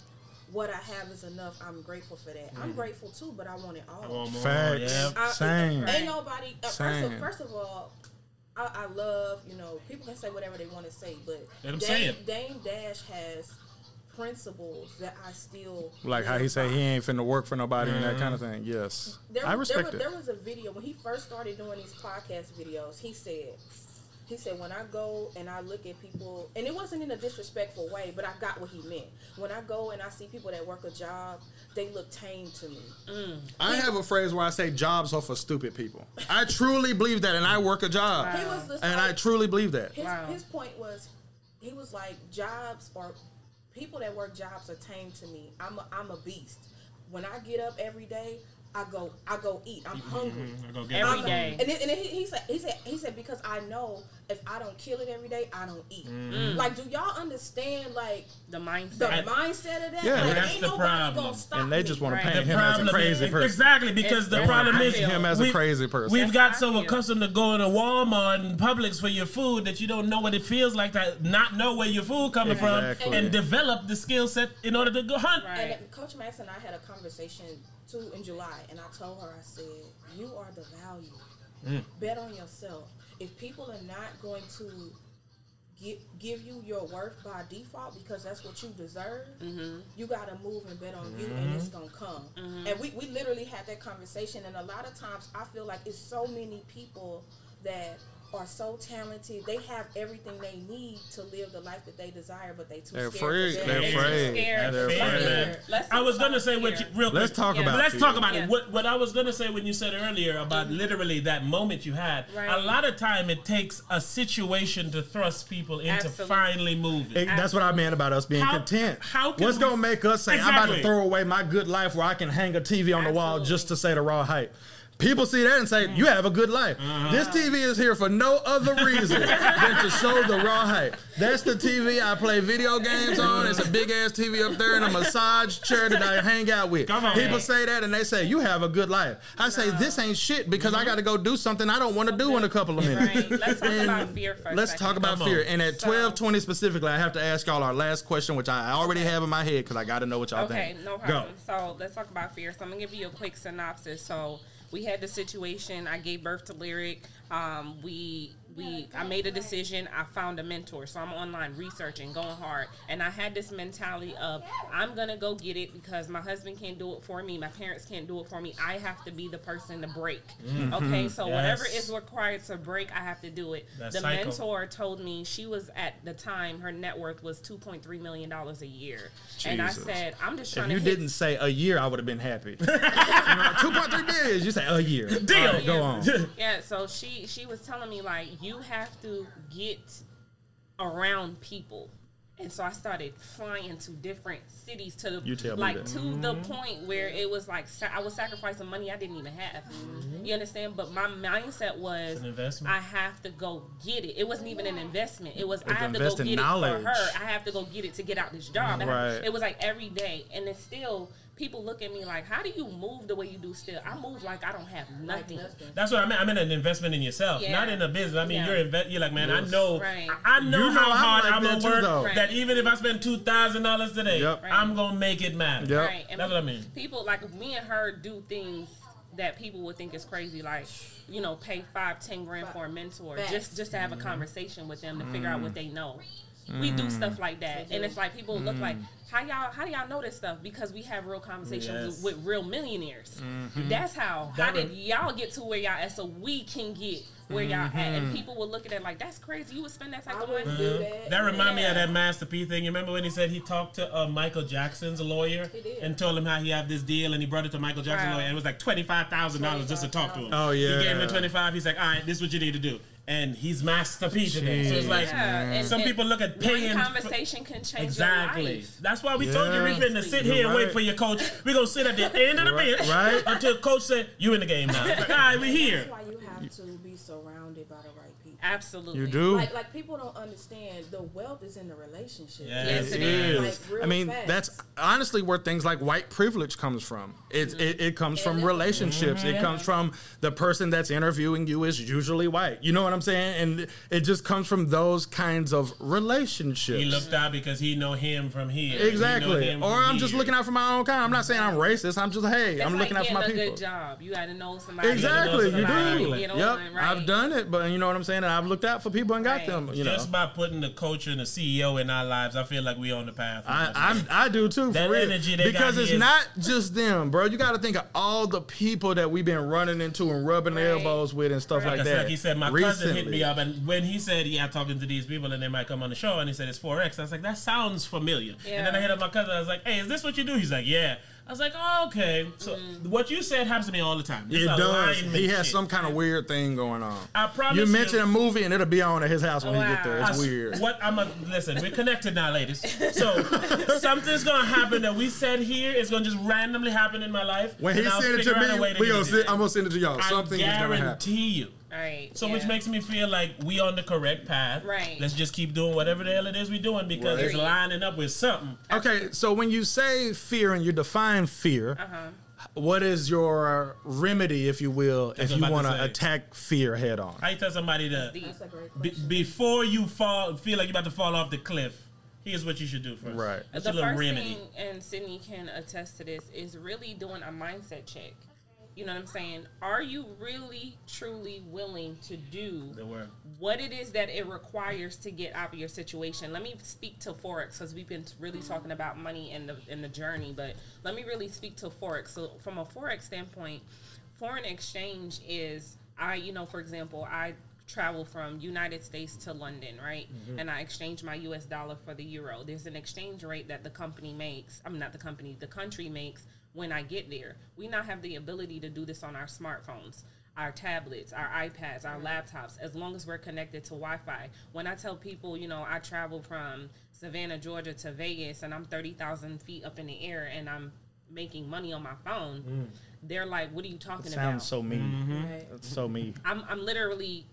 What I have is enough. I'm grateful for that. I'm grateful too, but I want it all. I want more. Facts. Yeah. I- Same. Ain't nobody. Uh, first, Same. of, first of all, I, I love you know people can say whatever they want to say, but Let 'em Dame, say. Dame Dash has principles that I still Like how he live say he ain't finna work for nobody and that Mm-hmm. kind of thing. Yes, There, I respect was, it. there was a video when he first started doing these podcast videos. He said, he said when I go and I look at people, and it wasn't in a disrespectful way, but I got what he meant. When I go and I see people that work a job, they look tame to me. Mm. I have a phrase where I say jobs are for stupid people. I truly believe that, and I work a job, He was just and I truly believe that. His, Wow. his point was, he was like, jobs or people that work jobs are tame to me. I'm a, I'm a beast. When I get up every day, I go I go eat. I'm hungry. I go get Every I'm- day. And, then, and then he, he said he said he said because I know if I don't kill it every day, I don't eat. Mm. Like, do y'all understand like The mindset, the mindset. mindset of that? Yeah. like, That's ain't the nobody problem. gonna stop And they just want Right. to paint The him as a crazy person. Exactly, because the problem is Him as a crazy person. We've got how so accustomed to going to Walmart and Publix for your food that you don't know what it feels like to not know where your food coming Exactly. from and develop the skill set in order to go hunt. Right. And Coach Max and I had a conversation too in July, and I told her, I said, "You are the value. Mm. Bet on yourself. If people are not going to give give you your worth by default because that's what you deserve, mm-hmm. you got to move and bet on you, and mm-hmm. it's gonna come." Mm-hmm. And we we literally had that conversation, and a lot of times I feel like it's so many people that are so talented. They have everything they need to live the life that they desire, but they too They're scared. afraid. to bet. They're They're afraid. scared. They're Fear, afraid. man. Let's I talk was gonna about say what you real quick. Let's talk Yeah. about. Let's fear. talk about Yeah. it. What what I was gonna say when you said earlier about mm-hmm. literally that moment you had. Right. A lot of time it takes a situation to thrust people into Absolutely. finally moving. Hey, That's what I meant about us being How- content. how can What's we- gonna make us say I'm about to throw away my good life where I can hang a TV on the wall just to say the raw hype? People see that and say, "You have a good life." Uh-huh. This TV is here for no other reason than to show the raw hype. That's the TV I play video games on. It's a big ass TV up there and a massage chair that I hang out with. People man. say that and they say, "You have a good life." I say, "This ain't shit because I got to go do something I don't want to do in a couple of minutes." Right. Let's talk about fear a Let's talk about Come on. fear. And at So- twelve twenty specifically, I have to ask y'all our last question, which I already have in my head because I got to know what y'all Okay, think. Okay, no Go. problem. So let's talk about fear. So I'm gonna give you a quick synopsis. So we had the situation. I gave birth to Lyric. Um, we we I made a decision. I found a mentor. So I'm online researching, going hard, and I had this mentality of I'm gonna go get it because my husband can't do it for me. My parents can't do it for me. I have to be the person to break. Mm-hmm. Okay, so whatever is required to break, I have to do it. That the cycle. mentor told me she was at the time her net worth was 2.3 million dollars a year, and I said I'm just trying. If you didn't say a year, I would have been happy. Two point three billion. You say a year. Deal. Right, go on. Yeah, so she she was telling me like you have to get around people. And so I started flying to different cities to the You tell me like that. to the mm-hmm. point where it was like sa- I was sacrificing money I didn't even have. Mm-hmm. You understand? But my mindset was an investment. I have to go get it. It wasn't even an investment. It was I have to go get knowledge. it for her. I have to go get it to get out this job. I have- Right. It was like every day, and it's still people look at me like, how do you move the way you do? Still, I move like I don't have nothing. nothing. That's what I meant. I meant an investment in yourself, Yeah. not in a business. I mean, Yeah. you're inve- You're like, man, I know, Right. I, I know You know how I'm hard like I'm gonna work. though. Right. That even if I spend two thousand dollars today, Yep. Right. I'm gonna make it matter. Yep. Right. And That's what I mean. People like me and her do things that people would think is crazy, like you know, pay five, ten grand for a mentor Facts. just just to have a conversation with them to figure out Mm. what they know. We do stuff like that, and it's like people look like how y'all how do y'all know this stuff because we have real conversations Yes. with real millionaires. Mm-hmm. That's how. That how did y'all get to where y'all at so we can get where y'all at? Mm-hmm. And people would look at it like that's crazy. You would spend that type I of money. wouldn't do that. That remind me of that Master P thing. You remember when he said he talked to uh, Michael Jackson's lawyer and told him how he had this deal, and he brought it to Michael Jackson's Wow. lawyer, and it was like twenty five thousand dollars just to talk to him. Oh, yeah. He gave him yeah. the twenty five. He's like, all right, this is what you need to do. And he's Master P today. So it's like Yeah, some and people look at paying. One for- conversation can change Exactly. your life. That's why we told you we Yeah. finna sit You're here and wait for your coach. We're gonna sit at the end of the Right. bench Right. until coach said you in the game now. Like, All right, we're here. That's why you have to be surrounded by the right people. Absolutely. You do. Like, like people don't understand the wealth is in the relationship. Yeah. Yes, it It is. is. Like, real I mean, fast. that's honestly where things like white privilege comes from. It mm-hmm. it, it comes from Yeah. relationships. It mm-hmm. comes from the person that's interviewing you is usually white. You know what I'm saying? And it just comes from those kinds of relationships. He looked out because he know him from here. Exactly. him Or I'm just looking out for my own kind. I'm not saying I'm racist. I'm just hey, It's I'm like looking out for my getting a people. good job. You got to know somebody. Exactly, you Somebody do. to Get Yep, right? I've done it, but you know what I'm saying. And I've looked out for people and got Right. them. You know, Just by putting the coach and the CEO in our lives, I feel like we on the path. I, I'm, I do too. For That real. energy they because got it's here is- not just them, bro. You got to think of all the people that we've been running into and rubbing Right. elbows with and stuff Right. like Like, that. like he said, my cousin hit me up, and when he said, "Yeah, I'm talking to these people, and they might come on the show," and he said it's Forex, I was like, "That sounds familiar." And then I hit up my cousin. I was like, "Hey, is this what you do?" He's like, "Yeah." I was like, "Oh, okay." So Mm. what you said happens to me all the time. This It does. He has shit. some kind of weird thing going on. I promise You you- mention a movie and it'll be on at his house when he get there. It's I s- weird. What I'm a listen. We're connected now, ladies. So something's gonna happen that we said here is gonna just randomly happen in my life. When he and I'll send it to figure out a me, we gonna it. send, I'm gonna send it to y'all. I Something is gonna happen. guarantee you. Right. So yeah. which makes me feel like we on the correct path. Right. Let's just keep doing whatever the hell it is we're doing because Right. it's lining up with something. Okay, so when you say fear and you define fear, Uh-huh. what is your remedy, if you will, That's if you want to to attack fear head on? How you tell somebody to Deep. That's a great be, before you fall, feel like you're about to fall off the cliff? Here's what you should do first. Right. That's the a little first remedy. thing, and Sydne can attest to this, is really doing a mindset check. You know what I'm saying? Are you really, truly willing to do what it is that it requires to get out of your situation? Let me speak to forex because we've been really talking about money and the in the journey, but let me really speak to forex. So, from a forex standpoint, foreign exchange is I, you know, for example, I travel from United States to London, right? Mm-hmm. And I exchange my US dollar for the euro. There's an exchange rate that the company makes. I'm not the company, the country makes when I get there. We now have the ability to do this on our smartphones, our tablets, our iPads, our laptops, as long as we're connected to Wi-Fi. When I tell people, you know, I travel from Savannah, Georgia to Vegas and I'm 30,000 feet up in the air and I'm making money on my phone, they're like, what are you talking about? Sounds so mean. Mm-hmm. Right. That's so mean. I'm, I'm literally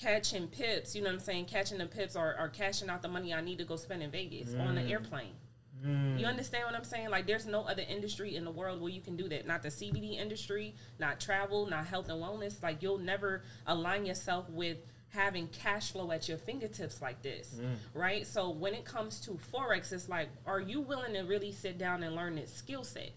catching pips, you know what I'm saying? Catching the pips or, or cashing out the money I need to go spend in Vegas on Mm. an airplane. You understand what I'm saying? Like, there's no other industry in the world where you can do that. Not the CBD industry, not travel, not health and wellness. Like, you'll never align yourself with having cash flow at your fingertips like this, Mm. right? So, when it comes to Forex, it's like, are you willing to really sit down and learn this skill set?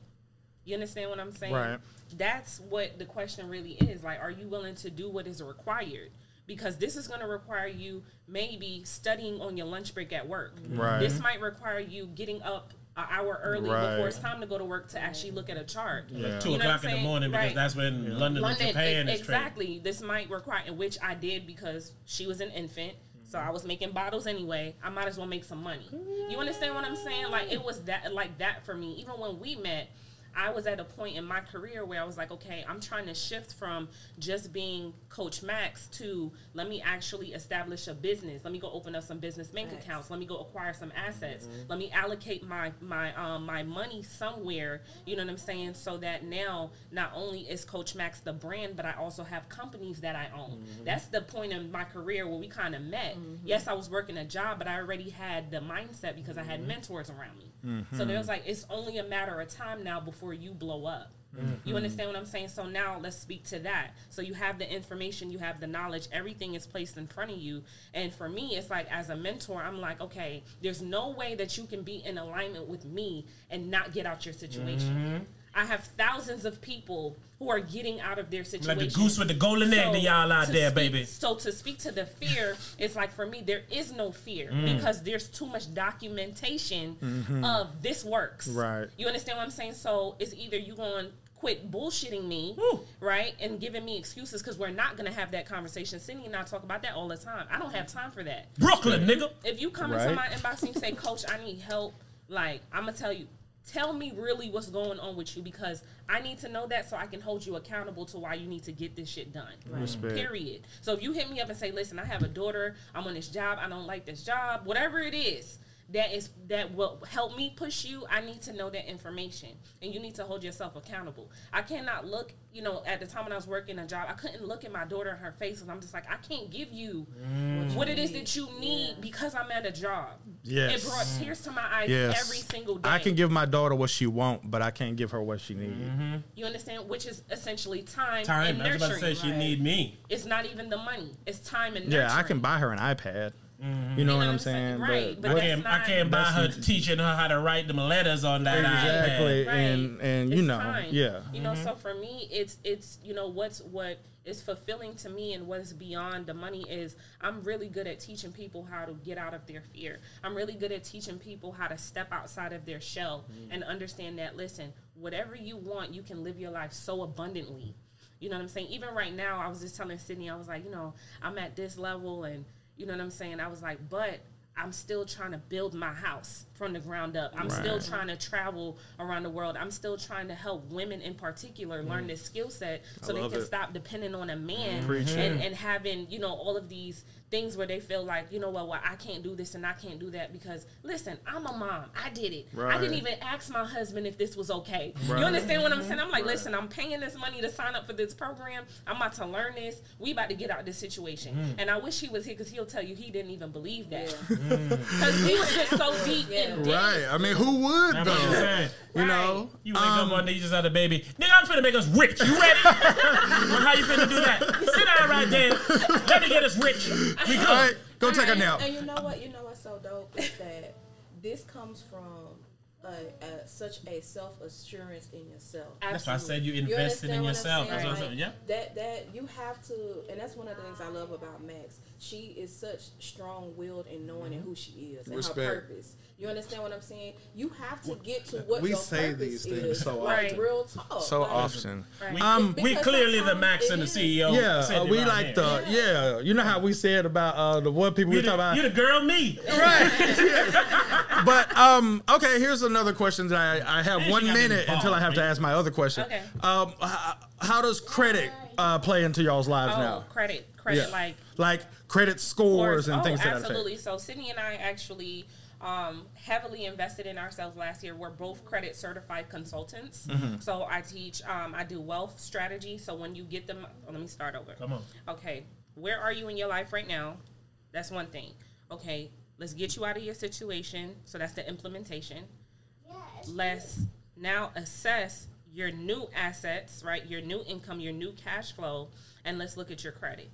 You understand what I'm saying? Right. That's what the question really is. Like, are you willing to do what is required? Because this is going to require you maybe studying on your lunch break at work. Mm-hmm. Right. This might require you getting up an hour early Right. before it's time to go to work to actually look at a chart. Yeah. Two You know o'clock in the morning because Right. that's when London, and Japan is trading. exactly. This might require, which I did because she was an infant, so mm-hmm. I was making bottles anyway. I might as well make some money. You understand what I'm saying? Like it was that, like that for me. Even when we met, I was at a point in my career where I was like, okay, I'm trying to shift from just being Coach Max to let me actually establish a business. Let me go open up some business bank Nice. accounts. Let me go acquire some assets. Mm-hmm. Let me allocate my my um my money somewhere. You know what I'm saying? So that now not only is Coach Max the brand, but I also have companies that I own. Mm-hmm. That's the point in my career where we kind of met. Mm-hmm. Yes, I was working a job, but I already had the mindset because I had mentors around me. So there was like it's only a matter of time now before you blow up. You mm-hmm. understand what I'm saying? So now let's speak to that. So you have the information, you have the knowledge, everything is placed in front of you. And for me, it's like as a mentor, I'm like, okay, there's no way that you can be in alignment with me and not get out your situation. Mm-hmm. I have thousands of people who are getting out of their situation. Like the goose with the golden egg to y'all out to there, speak- baby. So to speak to the fear, it's like for me, there is no fear Mm. because there's too much documentation of this works. Right. You understand what I'm saying? So it's either you going to quit bullshitting me, Woo. right, and giving me excuses because we're not going to have that conversation. Cindy and I talk about that all the time. I don't have time for that. Brooklyn, nigga. If you come into my inbox and you say, Coach, I need help, like I'm gonna tell you, tell me really what's going on with you because I need to know that so I can hold you accountable to why you need to get this shit done. Respect. Period. So if you hit me up and say, "Listen, I have a daughter. I'm on this job. I don't like this job. Whatever it is." That is that will help me push you. I need to know that information, and you need to hold yourself accountable. I cannot look, you know, at the time when I was working a job, I couldn't look at my daughter in her face, and I'm just like, I can't give you mm. what it is that you need because I'm at a job. Yes. it brought mm. tears to my eyes Yes. every single day. I can give my daughter what she want, but I can't give her what she needs. Mm-hmm. you understand, which is essentially time, Time. and I was about to say she need me. It's not even the money; it's time and nurturing. Yeah, I can buy her an iPad. Mm-hmm. You know what I'm saying? Right, but I that's can't, I can't buy her not- teaching her how to write them letters on that exactly, iPad. Right. and and you It's know, time. yeah. You know, so mm-hmm. for me, it's it's you know what's what is fulfilling to me and what is beyond the money is I'm really good at teaching people how to get out of their fear. I'm really good at teaching people how to step outside of their shell mm-hmm. and understand that listen, whatever you want, you can live your life so abundantly. You know what I'm saying? Even right now, I was just telling Sydne, I was like, you know, I'm at this level, and you know what I'm saying. I was like, but I'm still trying to build my house from the ground up. I'm still trying to travel around the world. I'm still trying to help women in particular learn this skill set so they can it. stop depending on a man and, and having, you know, all of these things where they feel like, you know what, well, I can't do this and I can't do that because listen, I'm a mom. I did it. I didn't even ask my husband if this was okay. Right. You understand what I'm saying? I'm like, listen, I'm paying this money to sign up for this program. I'm about to learn this. We about to get out of this situation. Mm. And I wish he was here because he'll tell you he didn't even believe that. Yeah. Because we was just so deep in debt. Right. I mean, who would I'm though? saying. You know. You wake Um, up one day, you just had a baby. Nigga, I'm finna make us rich. You ready? well, how you finna do that? Sit down right there. Let me get us rich. We All go. right, go take a Alright. nap. And you know what? You know what's so dope is that this comes from a, a, such a self assurance in yourself. That's why I said you You invested in understand what I'm yourself. saying? That's what I'm Like, saying. Yeah. That that you have to, and that's one of the things I love about Max. She is such strong willed and knowing Mm-hmm. who she is and Respect. her purpose. You understand what I'm saying? You have to get to what We your say purpose these things is. so like, often. real talk. So Like, often. Right. We, Um, we clearly the Max and the. CEO. Yeah, uh, we like here. the yeah. You know how we said about uh, the what people You we talk about. you the girl me. right. yes. But um, okay. Here's another question that I, I have And one minute this until I have to ask my other question. Okay. Um, h- how does credit uh, play into y'all's lives Oh, now? credit, credit, Yeah. like like credit scores and oh, things to that absolutely. So Sydne and I actually um, heavily invested in ourselves last year. We're both credit certified consultants. Mm-hmm. So I teach, um, I do wealth strategy. So when you get them, oh, let me start over. Come on. Okay, where are you in your life right now? That's one thing. Okay, let's get you out of your situation. So that's the implementation. Yes. Let's now assess your new assets, right? Your new income, your new cash flow, and let's look at your credit.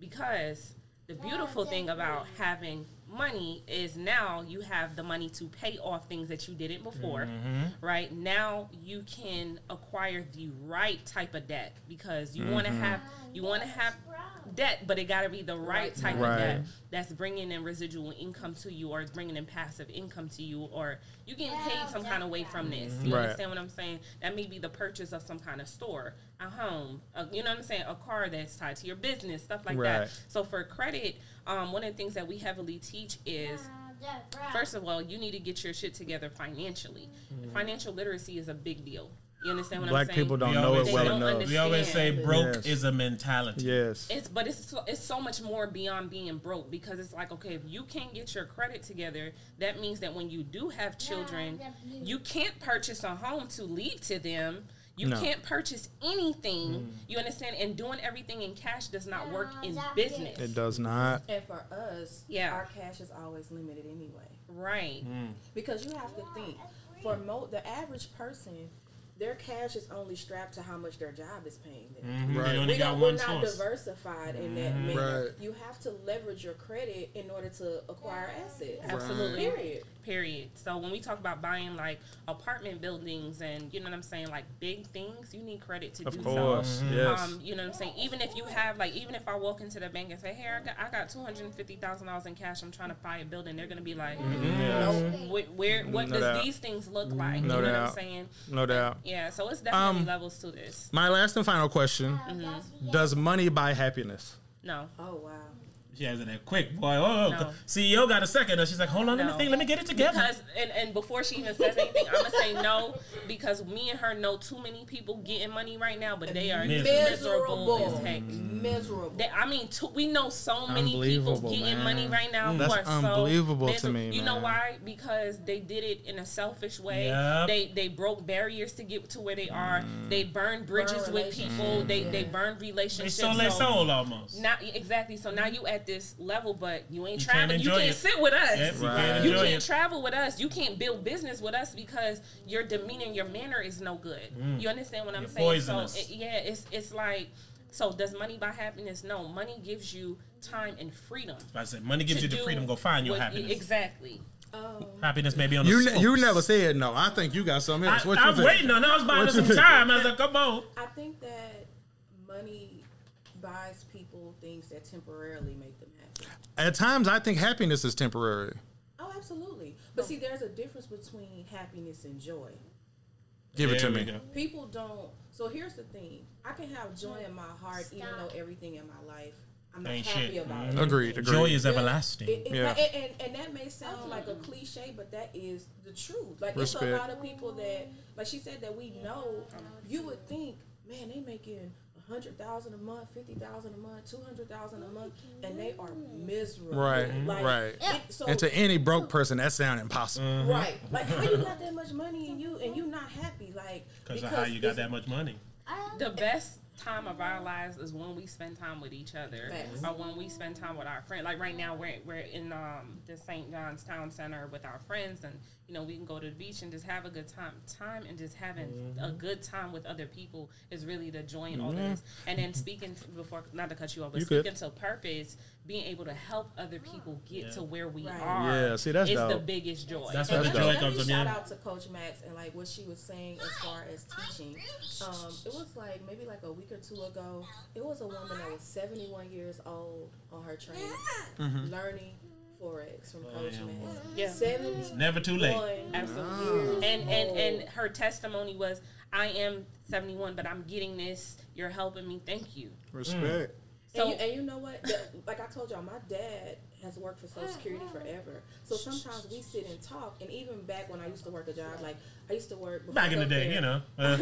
Because the beautiful thing about having money is now you have the money to pay off things that you didn't before, mm-hmm. right? Now you can acquire the right type of debt because you want to mm-hmm. have you want to have debt, but it got to be the right type Right. of debt that's bringing in residual income to you or it's bringing in passive income to you or you getting paid some kind of way from this. You Right. understand what I'm saying? That may be the purchase of some kind of store, a home, a, you know what I'm saying? A car that's tied to your business, stuff like Right. that. So for credit, um, one of the things that we heavily teach is First of all, you need to get your shit together financially. Financial literacy is a big deal. You understand what Black I'm saying? Black people don't We know always it well don't enough. We always say broke Yes. is a mentality. Yes. It's but it's so, it's so much more beyond being broke because it's like okay, if you can't get your credit together, that means that when you do have children, you can't purchase a home to leave to them. You No. can't purchase anything. Mm. You understand? And doing everything in cash does not work in business. It does not. And for us, Yeah. our cash is always limited anyway. Right. Mm. Because you have to think, for mo- the average person, their cash is only strapped to how much their job is paying them. Mhm. Right. They only we got we're one not source. diversified in that manner. Right. You have to leverage your credit in order to acquire assets. Absolutely. Period. Period. So when we talk about buying like apartment buildings and you know what I'm saying, like big things, you need credit to Of do course. so. Yes. Um, you know what I'm saying? Even if you have like, even if I walk into the bank and say, "Hey, I got, I got two hundred and fifty thousand dollars in cash. I'm trying to buy a building," they're gonna be like, mm-hmm. Yes. "Where, where what No does doubt. these things look like?" No you know what. I'm saying? No doubt. Yeah. So it's definitely Um, levels to this. My last and final question: Does money buy happiness? No, Oh wow. She has it that quick, boy. Oh, No. CEO got a second. And she's like, hold on, let me think. Let me get it together. Because and, and before she even says anything, I'm gonna say no because me and her know too many people getting money right now, but they are Miserable. miserable, miserable, as heck. miserable. They, I mean, too, we know so many people getting man. money right now. That's who are unbelievable so to me, You know why? Because they did it in a selfish way. Yep. They they broke barriers to get to where they are. Mm. They burned bridges Burn with people. They they Yeah. burned They relationships. sold their soul almost. Now exactly. So now you at this level, but you ain't You can't traveling. You can't it. sit with us. Yep, you Right. can't You can't it. travel with us. You can't build business with us because your demeanor, your manner is no good. You understand what I'm You're saying? poisonous. So it, yeah, it's it's like so. Does money buy happiness? No. Money gives you time and freedom. I said, money gives you the do freedom. Go find your what- happiness. Exactly. Um, Happiness may be on the You ne- you never said no. I think you got something else. I, What I'm think? waiting on. I was buying What us some time. I was like, come on. I think that money buys people things that temporarily make them happy. At times, I think happiness is temporary. Oh, absolutely. But see, there's a difference between happiness and joy. Give it to There we me. People don't. So here's the thing: I can have joy in my heart, even though everything in my life I'm not Ain't happy shit. about. Mhm. it. Agreed. Agreed. Joy is everlasting. It, it, Yeah. and, and, and that may sound like a cliche, but that is the truth. Like it's a lot of people that, like she said, that we know. You would think, man, they making a hundred thousand a month, fifty thousand a month, two hundred thousand a month, and they are miserable. Right, Like, right. it- so And to any broke person, that sounds impossible. right, like how you got that much money and you and you not happy, like Because of how you got that much money. The best time of our lives is when we spend time with each other Facts. or when we spend time with our friends. Like right now, we're, we're in um, the St. John's Town Center with our friends, and you know we can go to the beach and just have a good time. Time and just having a mm-hmm. good time with other people is really the joy in all of mm-hmm. this. And then speaking to, before, not to cut you off, but You good. speaking to purpose, being able to help other people get Yeah. to where we Right. are. Yeah, see, that's is the biggest joy. That's And what the That's let me- joy let comes me from. Shout out to Coach Max and like what she was saying as far as teaching. Um, it was like maybe like a week or two ago. It was a woman that was 71 years old on her training, mm-hmm. learning forex from Oh, Coach yeah. Max. Yeah. 71 Never too late. Absolutely. years And and and her testimony was, "I am 71, but I'm getting this. You're helping me. Thank you." Respect. So and, you, and you know what? The- like I told y'all, my dad has worked for Social Security forever. So sometimes we sit and talk. And even back when I used to work a job, like I used to work Back in the day, healthcare. you know. Uh,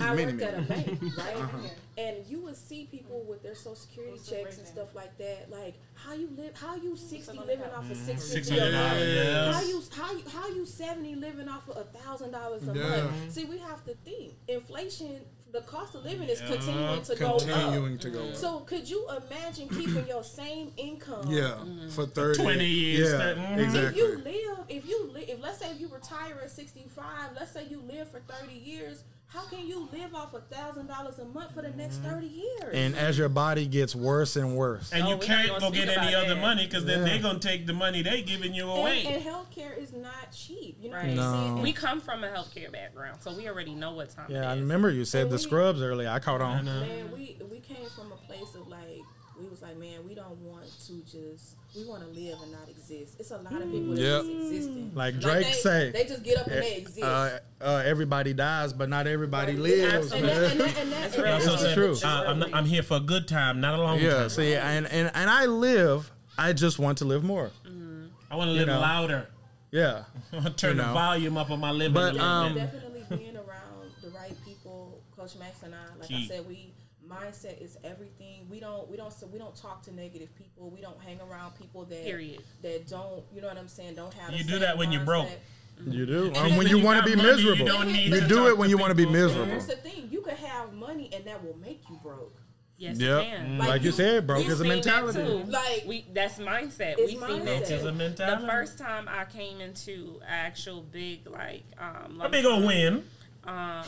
I Many, worked at a bank, right? And you would see people with their social security checks and stuff like that. Like how you live, how you sixty living off of mm-hmm. six Six fifty a hundred month. dollars. How you how you how you seventy living off of a thousand dollars a Yeah. month? See, we have to think inflation. The cost of living is Yeah. continuing to go up. Continuing to go. up. So could you imagine keeping your same income? Yeah, for 30. 20 years, Yeah, thirty- mhm. If you live, if you live, if let's say if you retire at sixty five, let's say you live for thirty years, how can you live off a thousand dollars a month for the next mm-hmm. thirty years? and as your body gets worse and worse. And Oh, you can't go get any about other that. money because then Yeah. they're going to take the money they giving you away. And, and healthcare is not cheap. You know Right. No. we come from a healthcare background, so we already know what time Yeah, I remember you said the we- scrubs earlier. I caught on. man, we we came from a place of like we was like, man, we don't want to just we want to live and not exist. It's a lot of people that Yep. just existing. Like Drake they, say, they just get up and they exist. Uh, uh, everybody dies, but not everybody Right. lives. and that, and that, and that, That's and real. that's Also true. uh, I'm, not- I'm here for a good time, not a long Yeah, time. see, and, and and I live. I just want to live more. I want to live know. louder. Yeah, I want to turn You the volume up on my living But, a little um, definitely being around the right people. Coach Max and I, like Key. I said, we mindset is everything. We don't we don't so we don't talk to negative people. We don't hang around people that Period. that don't you know what I'm saying. Don't have You do that when you're broke. you do. And Um, when when you you want to be money, you miserable, don't need you to do it when you want to be miserable. Here's the thing: you can have money, and that will make you broke. Yes, Yep. you can. Like Like you you- said, broke We've is a seen that mentality. Like we that's mindset. We've seen mindset. that a too. mentality. The first time I came into actual big like um a big old win. um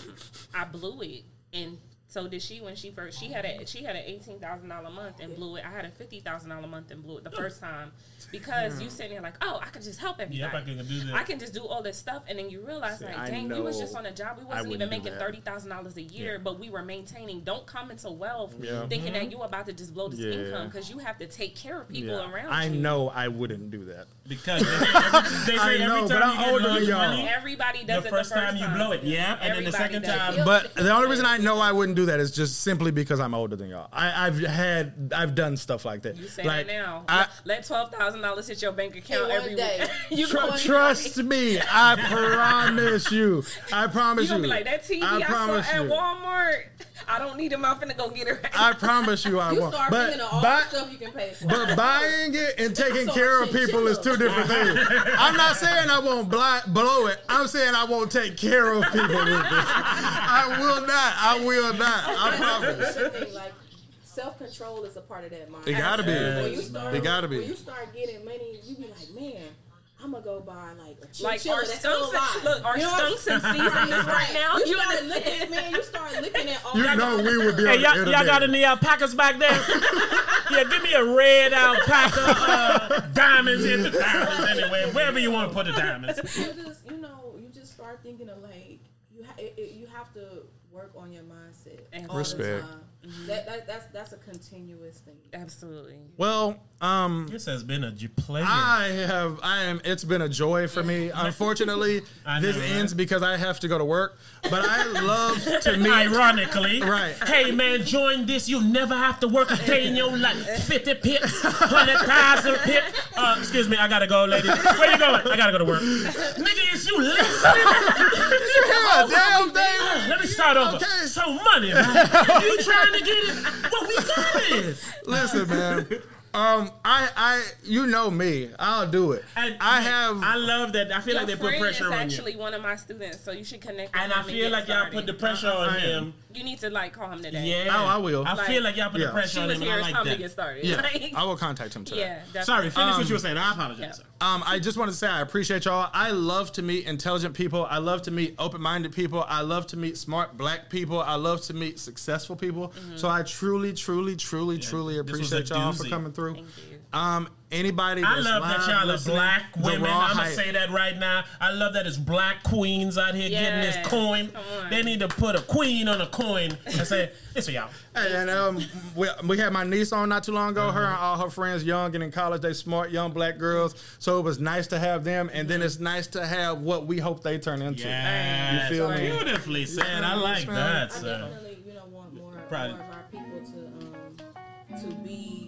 I blew it and so did she when she first she had a she had an eighteen thousand dollar month and blew it. I had a fifty thousand dollar month and blew it the oh. first time because you sitting there like, oh, I could just help everybody. Yep, I can do that. I can just do all this stuff, and then you realize See, like, I dang, we was just on a job. We wasn't even making thirty thousand dollars a year, but we were maintaining. Don't come into wealth Yeah. thinking that mm-hmm. you about to just blow this Yeah. income because you have to take care of people Yeah. around I you. know I wouldn't do that. Because they say every, they say I every know, time but you I'm get older than y'all. money, Everybody the does it first the first time you blow it. Yeah, and then the second time. But the only reason I know I wouldn't do that is just simply because I'm older than y'all. I, I've had, I've done stuff like that. You say like, that now. I, Let twelve thousand dollars hit your bank account In every day. week. you Tr- gonna, trust me, I promise you. I promise you you. gonna be like that TV I, I saw promise at you. Walmart. I don't need them. I'm finna go get it. Right I promise you, I You won't. start But, thinking all buy- the stuff you can pay for. but buying it and taking saw care of a people is two different things. I'm not saying I won't bli- blow it. I'm saying I won't take care of people with it. I will not. I will not. I promise. That's the thing, like self control is a part of that mind. It gotta be. When you start, It gotta be. When you start getting money, you be like, man, I'm gonna go buy like a Like chinchilla our that's still alive. look, our You know what I'm in season right now. You You start understand? looking, man. You start looking at all. You that- know we would be Hey, y'all, y'all got any alpacas back there? yeah, give me a red alpaca, uh, diamonds in the diamonds anyway. Wherever you want to put the diamonds. you just, you know, you just start thinking of like you, ha- it, it, you have to work on your mindset. And all the Respect. time. That, that that's that's a continuous thing. Absolutely. Well, um, This has been a pleasure. I have. I am. It's been a joy for me. Unfortunately, this right? ends because I have to go to work. But I love to meet. Ironically, Right. Hey man, join this. You'll never have to work a day in your life. Fifty pips, hundred thousand pips. Uh, excuse me, I gotta go, lady. Where you going? I gotta go to work. Nigga, is you listening? Yeah, damn thing. Let me start over. Okay. So money, man. You trying to get it? Well, we got it. Listen, man. Um, I, I, you know me. I'll do it. And I have. I love that. I feel like they put friend pressure is on you. actually one of my students, so you should connect. And I feel get like y'all put the pressure on I am. him. You need to like call him today. Yeah. Oh, I will. I Like, feel like y'all put yeah. the pressure She on was him, here. and I It's like time to that. get started. yeah, Like, I will contact him today. yeah. Definitely. Sorry, finish Um, what you were saying. I apologize. yeah. sir. Um, I just want to say I appreciate y'all. I love to meet intelligent people. I love to meet open-minded people. I love to meet smart black people. I love to meet successful people. So I truly, truly, truly, truly this was appreciate y'all for doozy. coming through. Thank you. Um, anybody? I love that y'all are black women. I'm gonna say that right now. I love that it's black queens out here getting this coin. They need to put a queen on a coin and say, "This for y'all." And um, we, we had my niece on not too long ago. Her Mm-hmm. and all her friends, young and in college, they smart young black girls. So it was nice to have them, and then it's nice to have what we hope they turn into. Yes. You feel me? Beautifully said. I like man. that, I sir. definitely, you know, want more, more of our people to um to be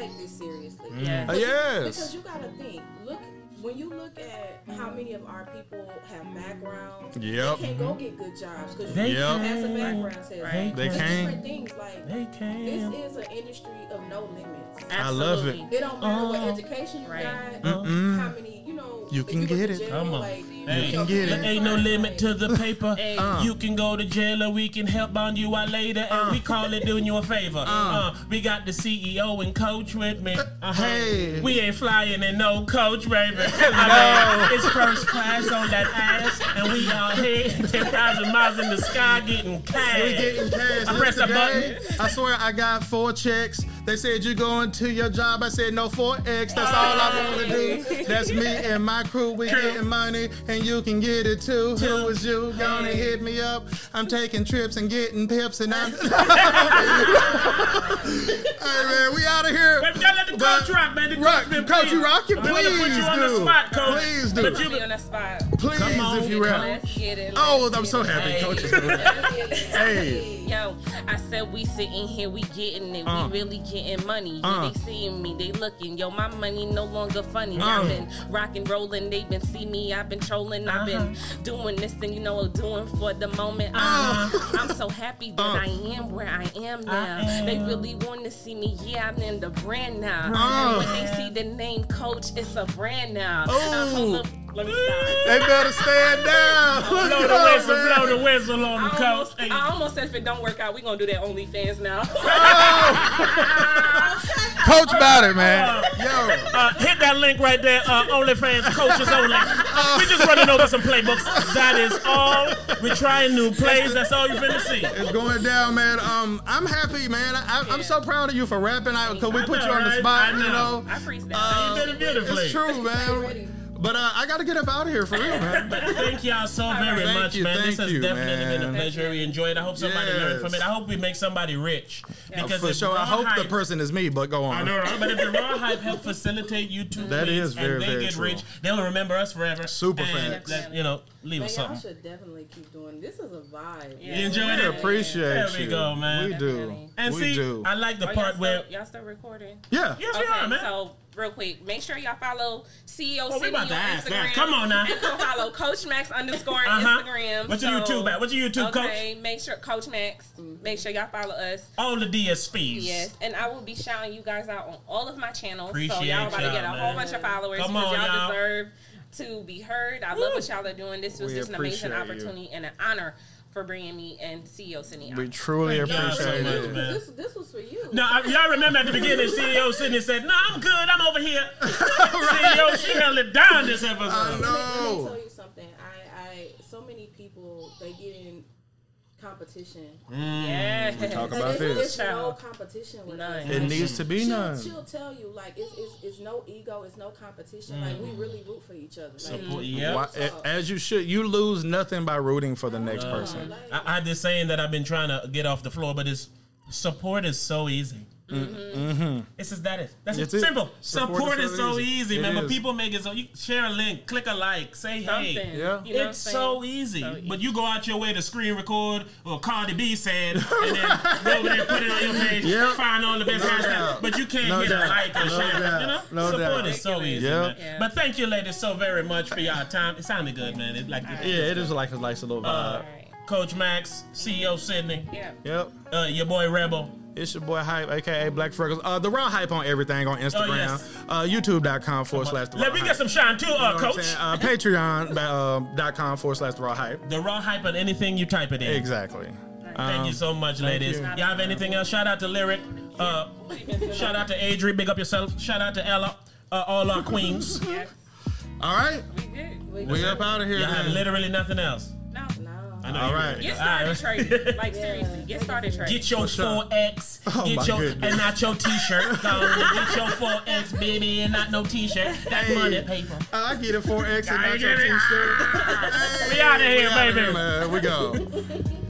take this seriously. Yeah. Uh, Because yes. you gotta think, look when you look at how many of our people have backgrounds, Yep. they can't go get good jobs because They you Yep. as a background says Right. They It's can't. different things like They can. this is an industry of no limits. I love it. It don't matter what Oh. education you Right. got, Mm-mm. how many, you know, You can get it. Come on. you can get there it. ain't no limit to the paper. Hey. Uh. You can go to jail or we can help bond you out later, and we call it doing you a favor. Uh, we got the CEO and coach with me. Uh-huh. Hey. we ain't flying in no coach, baby. I mean, it's first class on that ass, and we out here ten thousand miles in the sky getting cash. We getting cash. I press the button. I swear I got four checks. They said you going to your job. I said no four X. That's all I want to do. That's me and my crew. We getting money and you can get it too. Who is you? Gonna hit me up. I'm taking trips and getting pips and I'm. hey man, we out of here. Baby, gotta let the But- coach rock, man. The Rock, been coach, you rocking? I'm gonna put Please you on do. the spot, coach. Please do. But you on that spot. Please, Come on. if you rap. Let's get it. Oh, I'm so happy, coach. is doing it. Hey. Yo, I said we sitting here, we getting it, Uh. we really getting money. Uh. Yeah, they seeing me, they looking. Yo, my money no longer funny. Uh. I've been rocking, rolling, they been see me. I've been trolling, I've been doing this and you know doing for the moment. I'm, I'm so happy that Uh. I am where I am now. am. They really want to see me. Yeah, I'm in the brand now. Uh. And when they see the name Coach, it's a brand now. Uh, Oh. Hold up, let me stop. They better stand down. Let's blow the go, whistle, man. blow the whistle on the I coach. almost, Hey. I almost said if it don't work out, we gonna do that OnlyFans now. Coach about it, man. Yo. Uh, hit that link right there. Uh, OnlyFans coaches only. we just running over some playbooks. That is all. We're trying new plays. That's all you're finna see. It's going down, man. Um, I'm happy, man. I, I'm so proud of you for rapping. I, Cause we put know, you on the spot, I you know. know. I freestyle. Uh, You did it beautifully. It's true, man. But uh, I got to get up out of here for real, man. Thank y'all so very Thank much, you, man. This has you, definitely been a pleasure. We enjoyed. It. I hope somebody learned from it. I hope we make somebody rich. Because for sure. I Raw hope the person is me, but go on. I know, right? But if the raw hype help facilitate YouTube, That tweets very, and they very get true. rich, they'll remember us forever. Super and facts. That, you know, leave Man, us y'all should definitely keep doing. This is a vibe. Yeah. You enjoyed We it? appreciate There you. we go, man. We do. Definitely. And we see, do. I like the Oh, y'all part still, where. y'all still recording? yeah. Yes, we are, man. so real quick, make sure y'all follow CEO Oh, City on Instagram. that. Come on now. And go follow Coach Max underscore Uh-huh. Instagram. What's your So- YouTube at? What's your YouTube, Coach? Make sure Coach Max. Make sure y'all follow us. All the DSPs. Yes, and I will be shouting you guys out on all of my channels. so Appreciate y'all about to y'all, get a man. whole bunch of followers Come because on, y'all, y'all. deserve to be heard. I love what y'all are doing. This was We just an amazing appreciate you. opportunity and an honor for bringing me and CEO Sydne. We truly Thank y'all so appreciate much, man. This this was for you. No, I, y'all remember at the beginning, CEO sitting and said, "No, I'm good. I'm over here." CEO, she held it down this episode. I Let me, let me tell you something. I, I, so many people they get in competition. Mm, yeah. talk about it's, this. it's no competition with None. us. It Like, needs to be she'll, none. She'll tell you like it's, it's, it's no ego, it's no competition. Like we mm. really root for each other. Like, Support- mm. Yep. Why- a- As you should. You lose nothing by rooting for the next person. like, I, I had this saying that I've been trying to get off the floor, but it's support is so easy. It's just that is that's It's it. simple. Support Support, is is so so easy. easy, It man. But is. people make it so you share a link, click a like, say Something. hey. Yeah. You know what I'm it's saying? so easy. So but you go out your way to screen record or Cardi B said, and then go over there, put it on your page, Yeah. find all the best No hashtags. doubt. But you can't No hit doubt. a like or No share. doubt. You know, No support doubt. is so easy, Yeah. man. Yeah. But thank you, ladies, so very much for your time. It sounded good, man. It like Yeah, it is like a nice little uh, vibe. Alright. Coach Max, CEO Sydne, Yeah. Yep. uh, your boy Rebel. It's your boy Hype, aka Black Freckles. Uh, the Raw Hype on everything on Instagram. yes. Uh, YouTube.com forward slash the Raw Let me Hype. get some shine too, uh, You know Coach. saying? Uh, Patreon.com forward slash the Raw Hype. The raw hype on anything you type it in. Exactly. Thank Um, you so much, ladies. you. Y'all have anything else? Shout out to Lyric. Uh, shout out to Adri. Big up yourself. Shout out to Ella. Uh, all our queens. Yes. All right. We good. we, We up out of here. Y'all have literally nothing else. All you right. Get All right. started trading. Like seriously, get started trading. Get your sure. Forex. Oh, my get your goodness. and not your t-shirt. Go get your Forex, baby, and not no t-shirt. That's Hey. money paper. I get a Forex and I not your T-shirt. We out of here, We outta baby. man. We go.